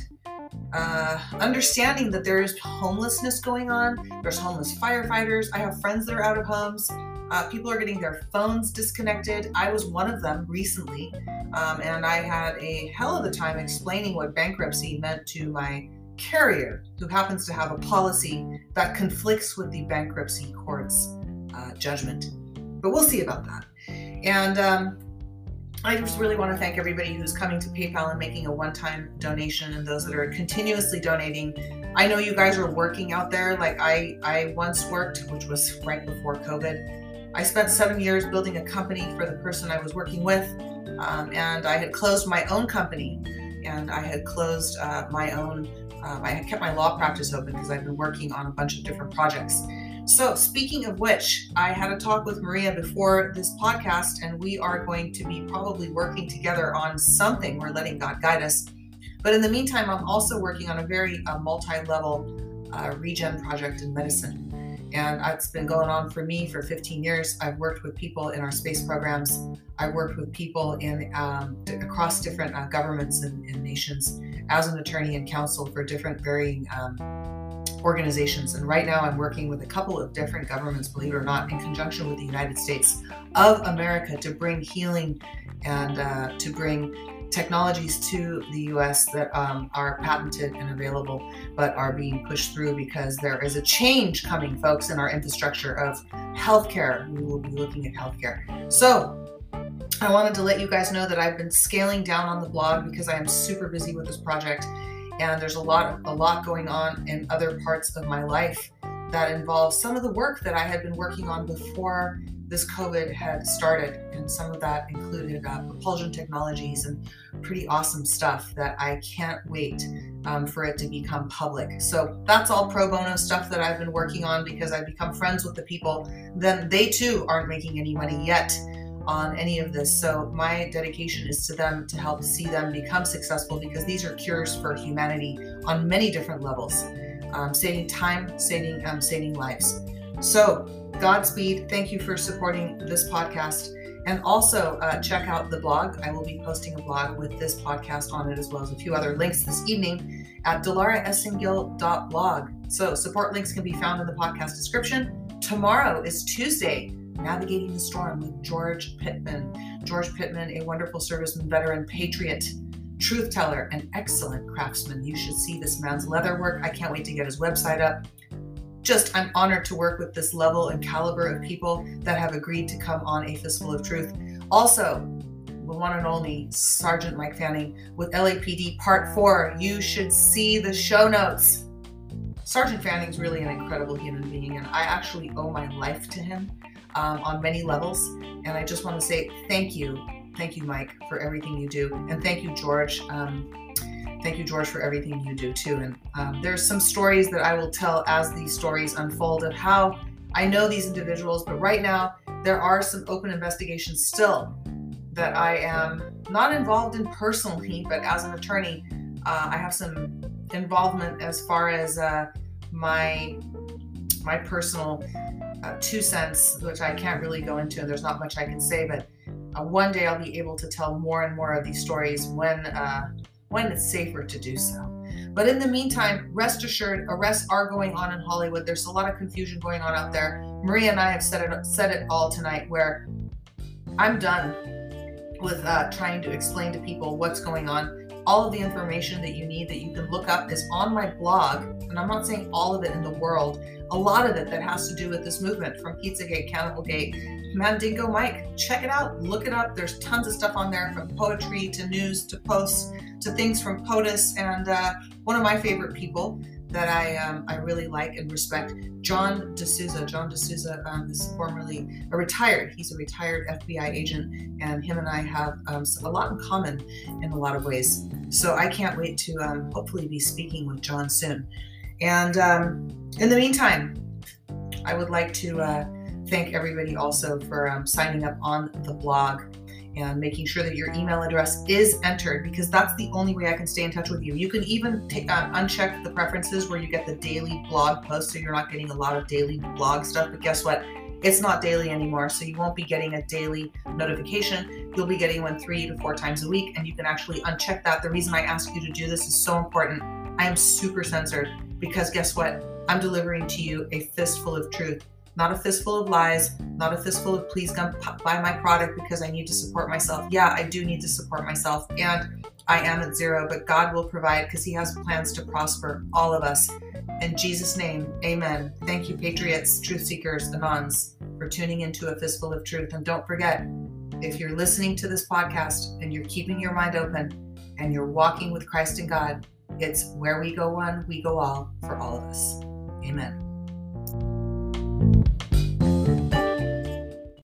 uh, understanding that there is homelessness going on. There's homeless firefighters. I have friends that are out of homes. Uh, people are getting their phones disconnected. I was one of them recently, um, and I had a hell of a time explaining what bankruptcy meant to my carrier, who happens to have a policy that conflicts with the bankruptcy court's uh, judgment. But we'll see about that. And um, I just really want to thank everybody who's coming to PayPal and making a one time donation and those that are continuously donating. I know you guys are working out there like I, I once worked, which was right before COVID. I spent seven years building a company for the person I was working with, um, and I had closed my own company, and I had closed uh, my own. Um, I had kept my law practice open because I've been working on a bunch of different projects. So, speaking of which, I had a talk with Maria before this podcast, and we are going to be probably working together on something. We're letting God guide us. But in the meantime, I'm also working on a very uh, multi level uh, regen project in medicine. And it's been going on for me for 15 years. I've worked with people in our space programs. I've worked with people in um, across different uh, governments and, and, nations as an attorney and counsel for different varying um, organizations. And right now, I'm working with a couple of different governments, believe it or not, in conjunction with the United States of America to bring healing and uh, to bring technologies to the US that um, are patented and available, but are being pushed through because there is a change coming, folks, in our infrastructure of healthcare. We will be looking at healthcare. So, I wanted to let you guys know that I've been scaling down on the blog because I am super busy with this project and there's a lot a lot going on in other parts of my life that involves some of the work that I had been working on before this COVID had started, and some of that included uh, propulsion technologies and pretty awesome stuff that I can't wait um, for it to become public. So that's all pro bono stuff that I've been working on because I've become friends with the people. Then they too aren't making any money yet on any of this. So my dedication is to them to help see them become successful because these are cures for humanity on many different levels, um, saving time, saving um, saving lives. So Godspeed. Thank you for supporting this podcast. And also uh, check out the blog. I will be posting a blog with this podcast on it, as well as a few other links this evening at dilaraesengil.blog. So support links can be found in the podcast description. Tomorrow is Tuesday, Navigating the Storm with George Pittman. George Pittman, a wonderful serviceman, veteran, patriot, truth teller, an excellent craftsman. You should see this man's leather work. I can't wait to get his website up. just I'm honored to work with this level and caliber of people that have agreed to come on a fistful of truth. Also, the one and only Sergeant Mike Fanning with LAPD Part 4. You should see the show notes. Sergeant Fanning's really an incredible human being, and I actually owe my life to him um, on many levels. And I just want to say thank you. Thank you, Mike, for everything you do. And thank you, George. Um, thank you, George, for everything you do too. And um, there's some stories that I will tell as these stories unfold of how I know these individuals, but right now there are some open investigations still that I am not involved in personally, but as an attorney, uh, I have some involvement as far as uh, my my personal uh, two cents, which I can't really go into, and there's not much I can say. But uh, one day I'll be able to tell more and more of these stories when uh, when it's safer to do so. But in the meantime, rest assured, arrests are going on in Hollywood. There's a lot of confusion going on out there. Maria and I have said it said it all tonight. Where I'm done with uh, trying to explain to people what's going on. All of the information that you need that you can look up is on my blog. And I'm not saying all of it in the world, a lot of it that has to do with this movement from Pizzagate, Cannibalgate, Mandingo Mike. Check it out, look it up. There's tons of stuff on there from poetry to news to posts to things from POTUS. And uh, one of my favorite people that I um, I really like and respect. John DeSouza. John DeSouza um, is formerly a retired. He's a retired FBI agent, and him and I have um, a lot in common in a lot of ways. So I can't wait to um, hopefully be speaking with John soon. And um, in the meantime, I would like to uh, thank everybody also for um, signing up on the blog and making sure that your email address is entered because that's the only way I can stay in touch with you. You can even um, uncheck the preferences where you get the daily blog post so you're not getting a lot of daily blog stuff. But guess what? It's not daily anymore, so you won't be getting a daily notification. You'll be getting one three to four times a week, and you can actually uncheck that. The reason I ask you to do this is so important. I am super censored because guess what? I'm delivering to you a fistful of truth not a fistful of lies, not a fistful of please come buy my product because I need to support myself. Yeah, I do need to support myself and I am at zero, but God will provide because He has plans to prosper all of us. In Jesus' name, amen. Thank you, Patriots, Truth Seekers, Anons, for tuning into a fistful of truth. And don't forget, if you're listening to this podcast and you're keeping your mind open and you're walking with Christ and God, it's where we go one, we go all for all of us. Amen.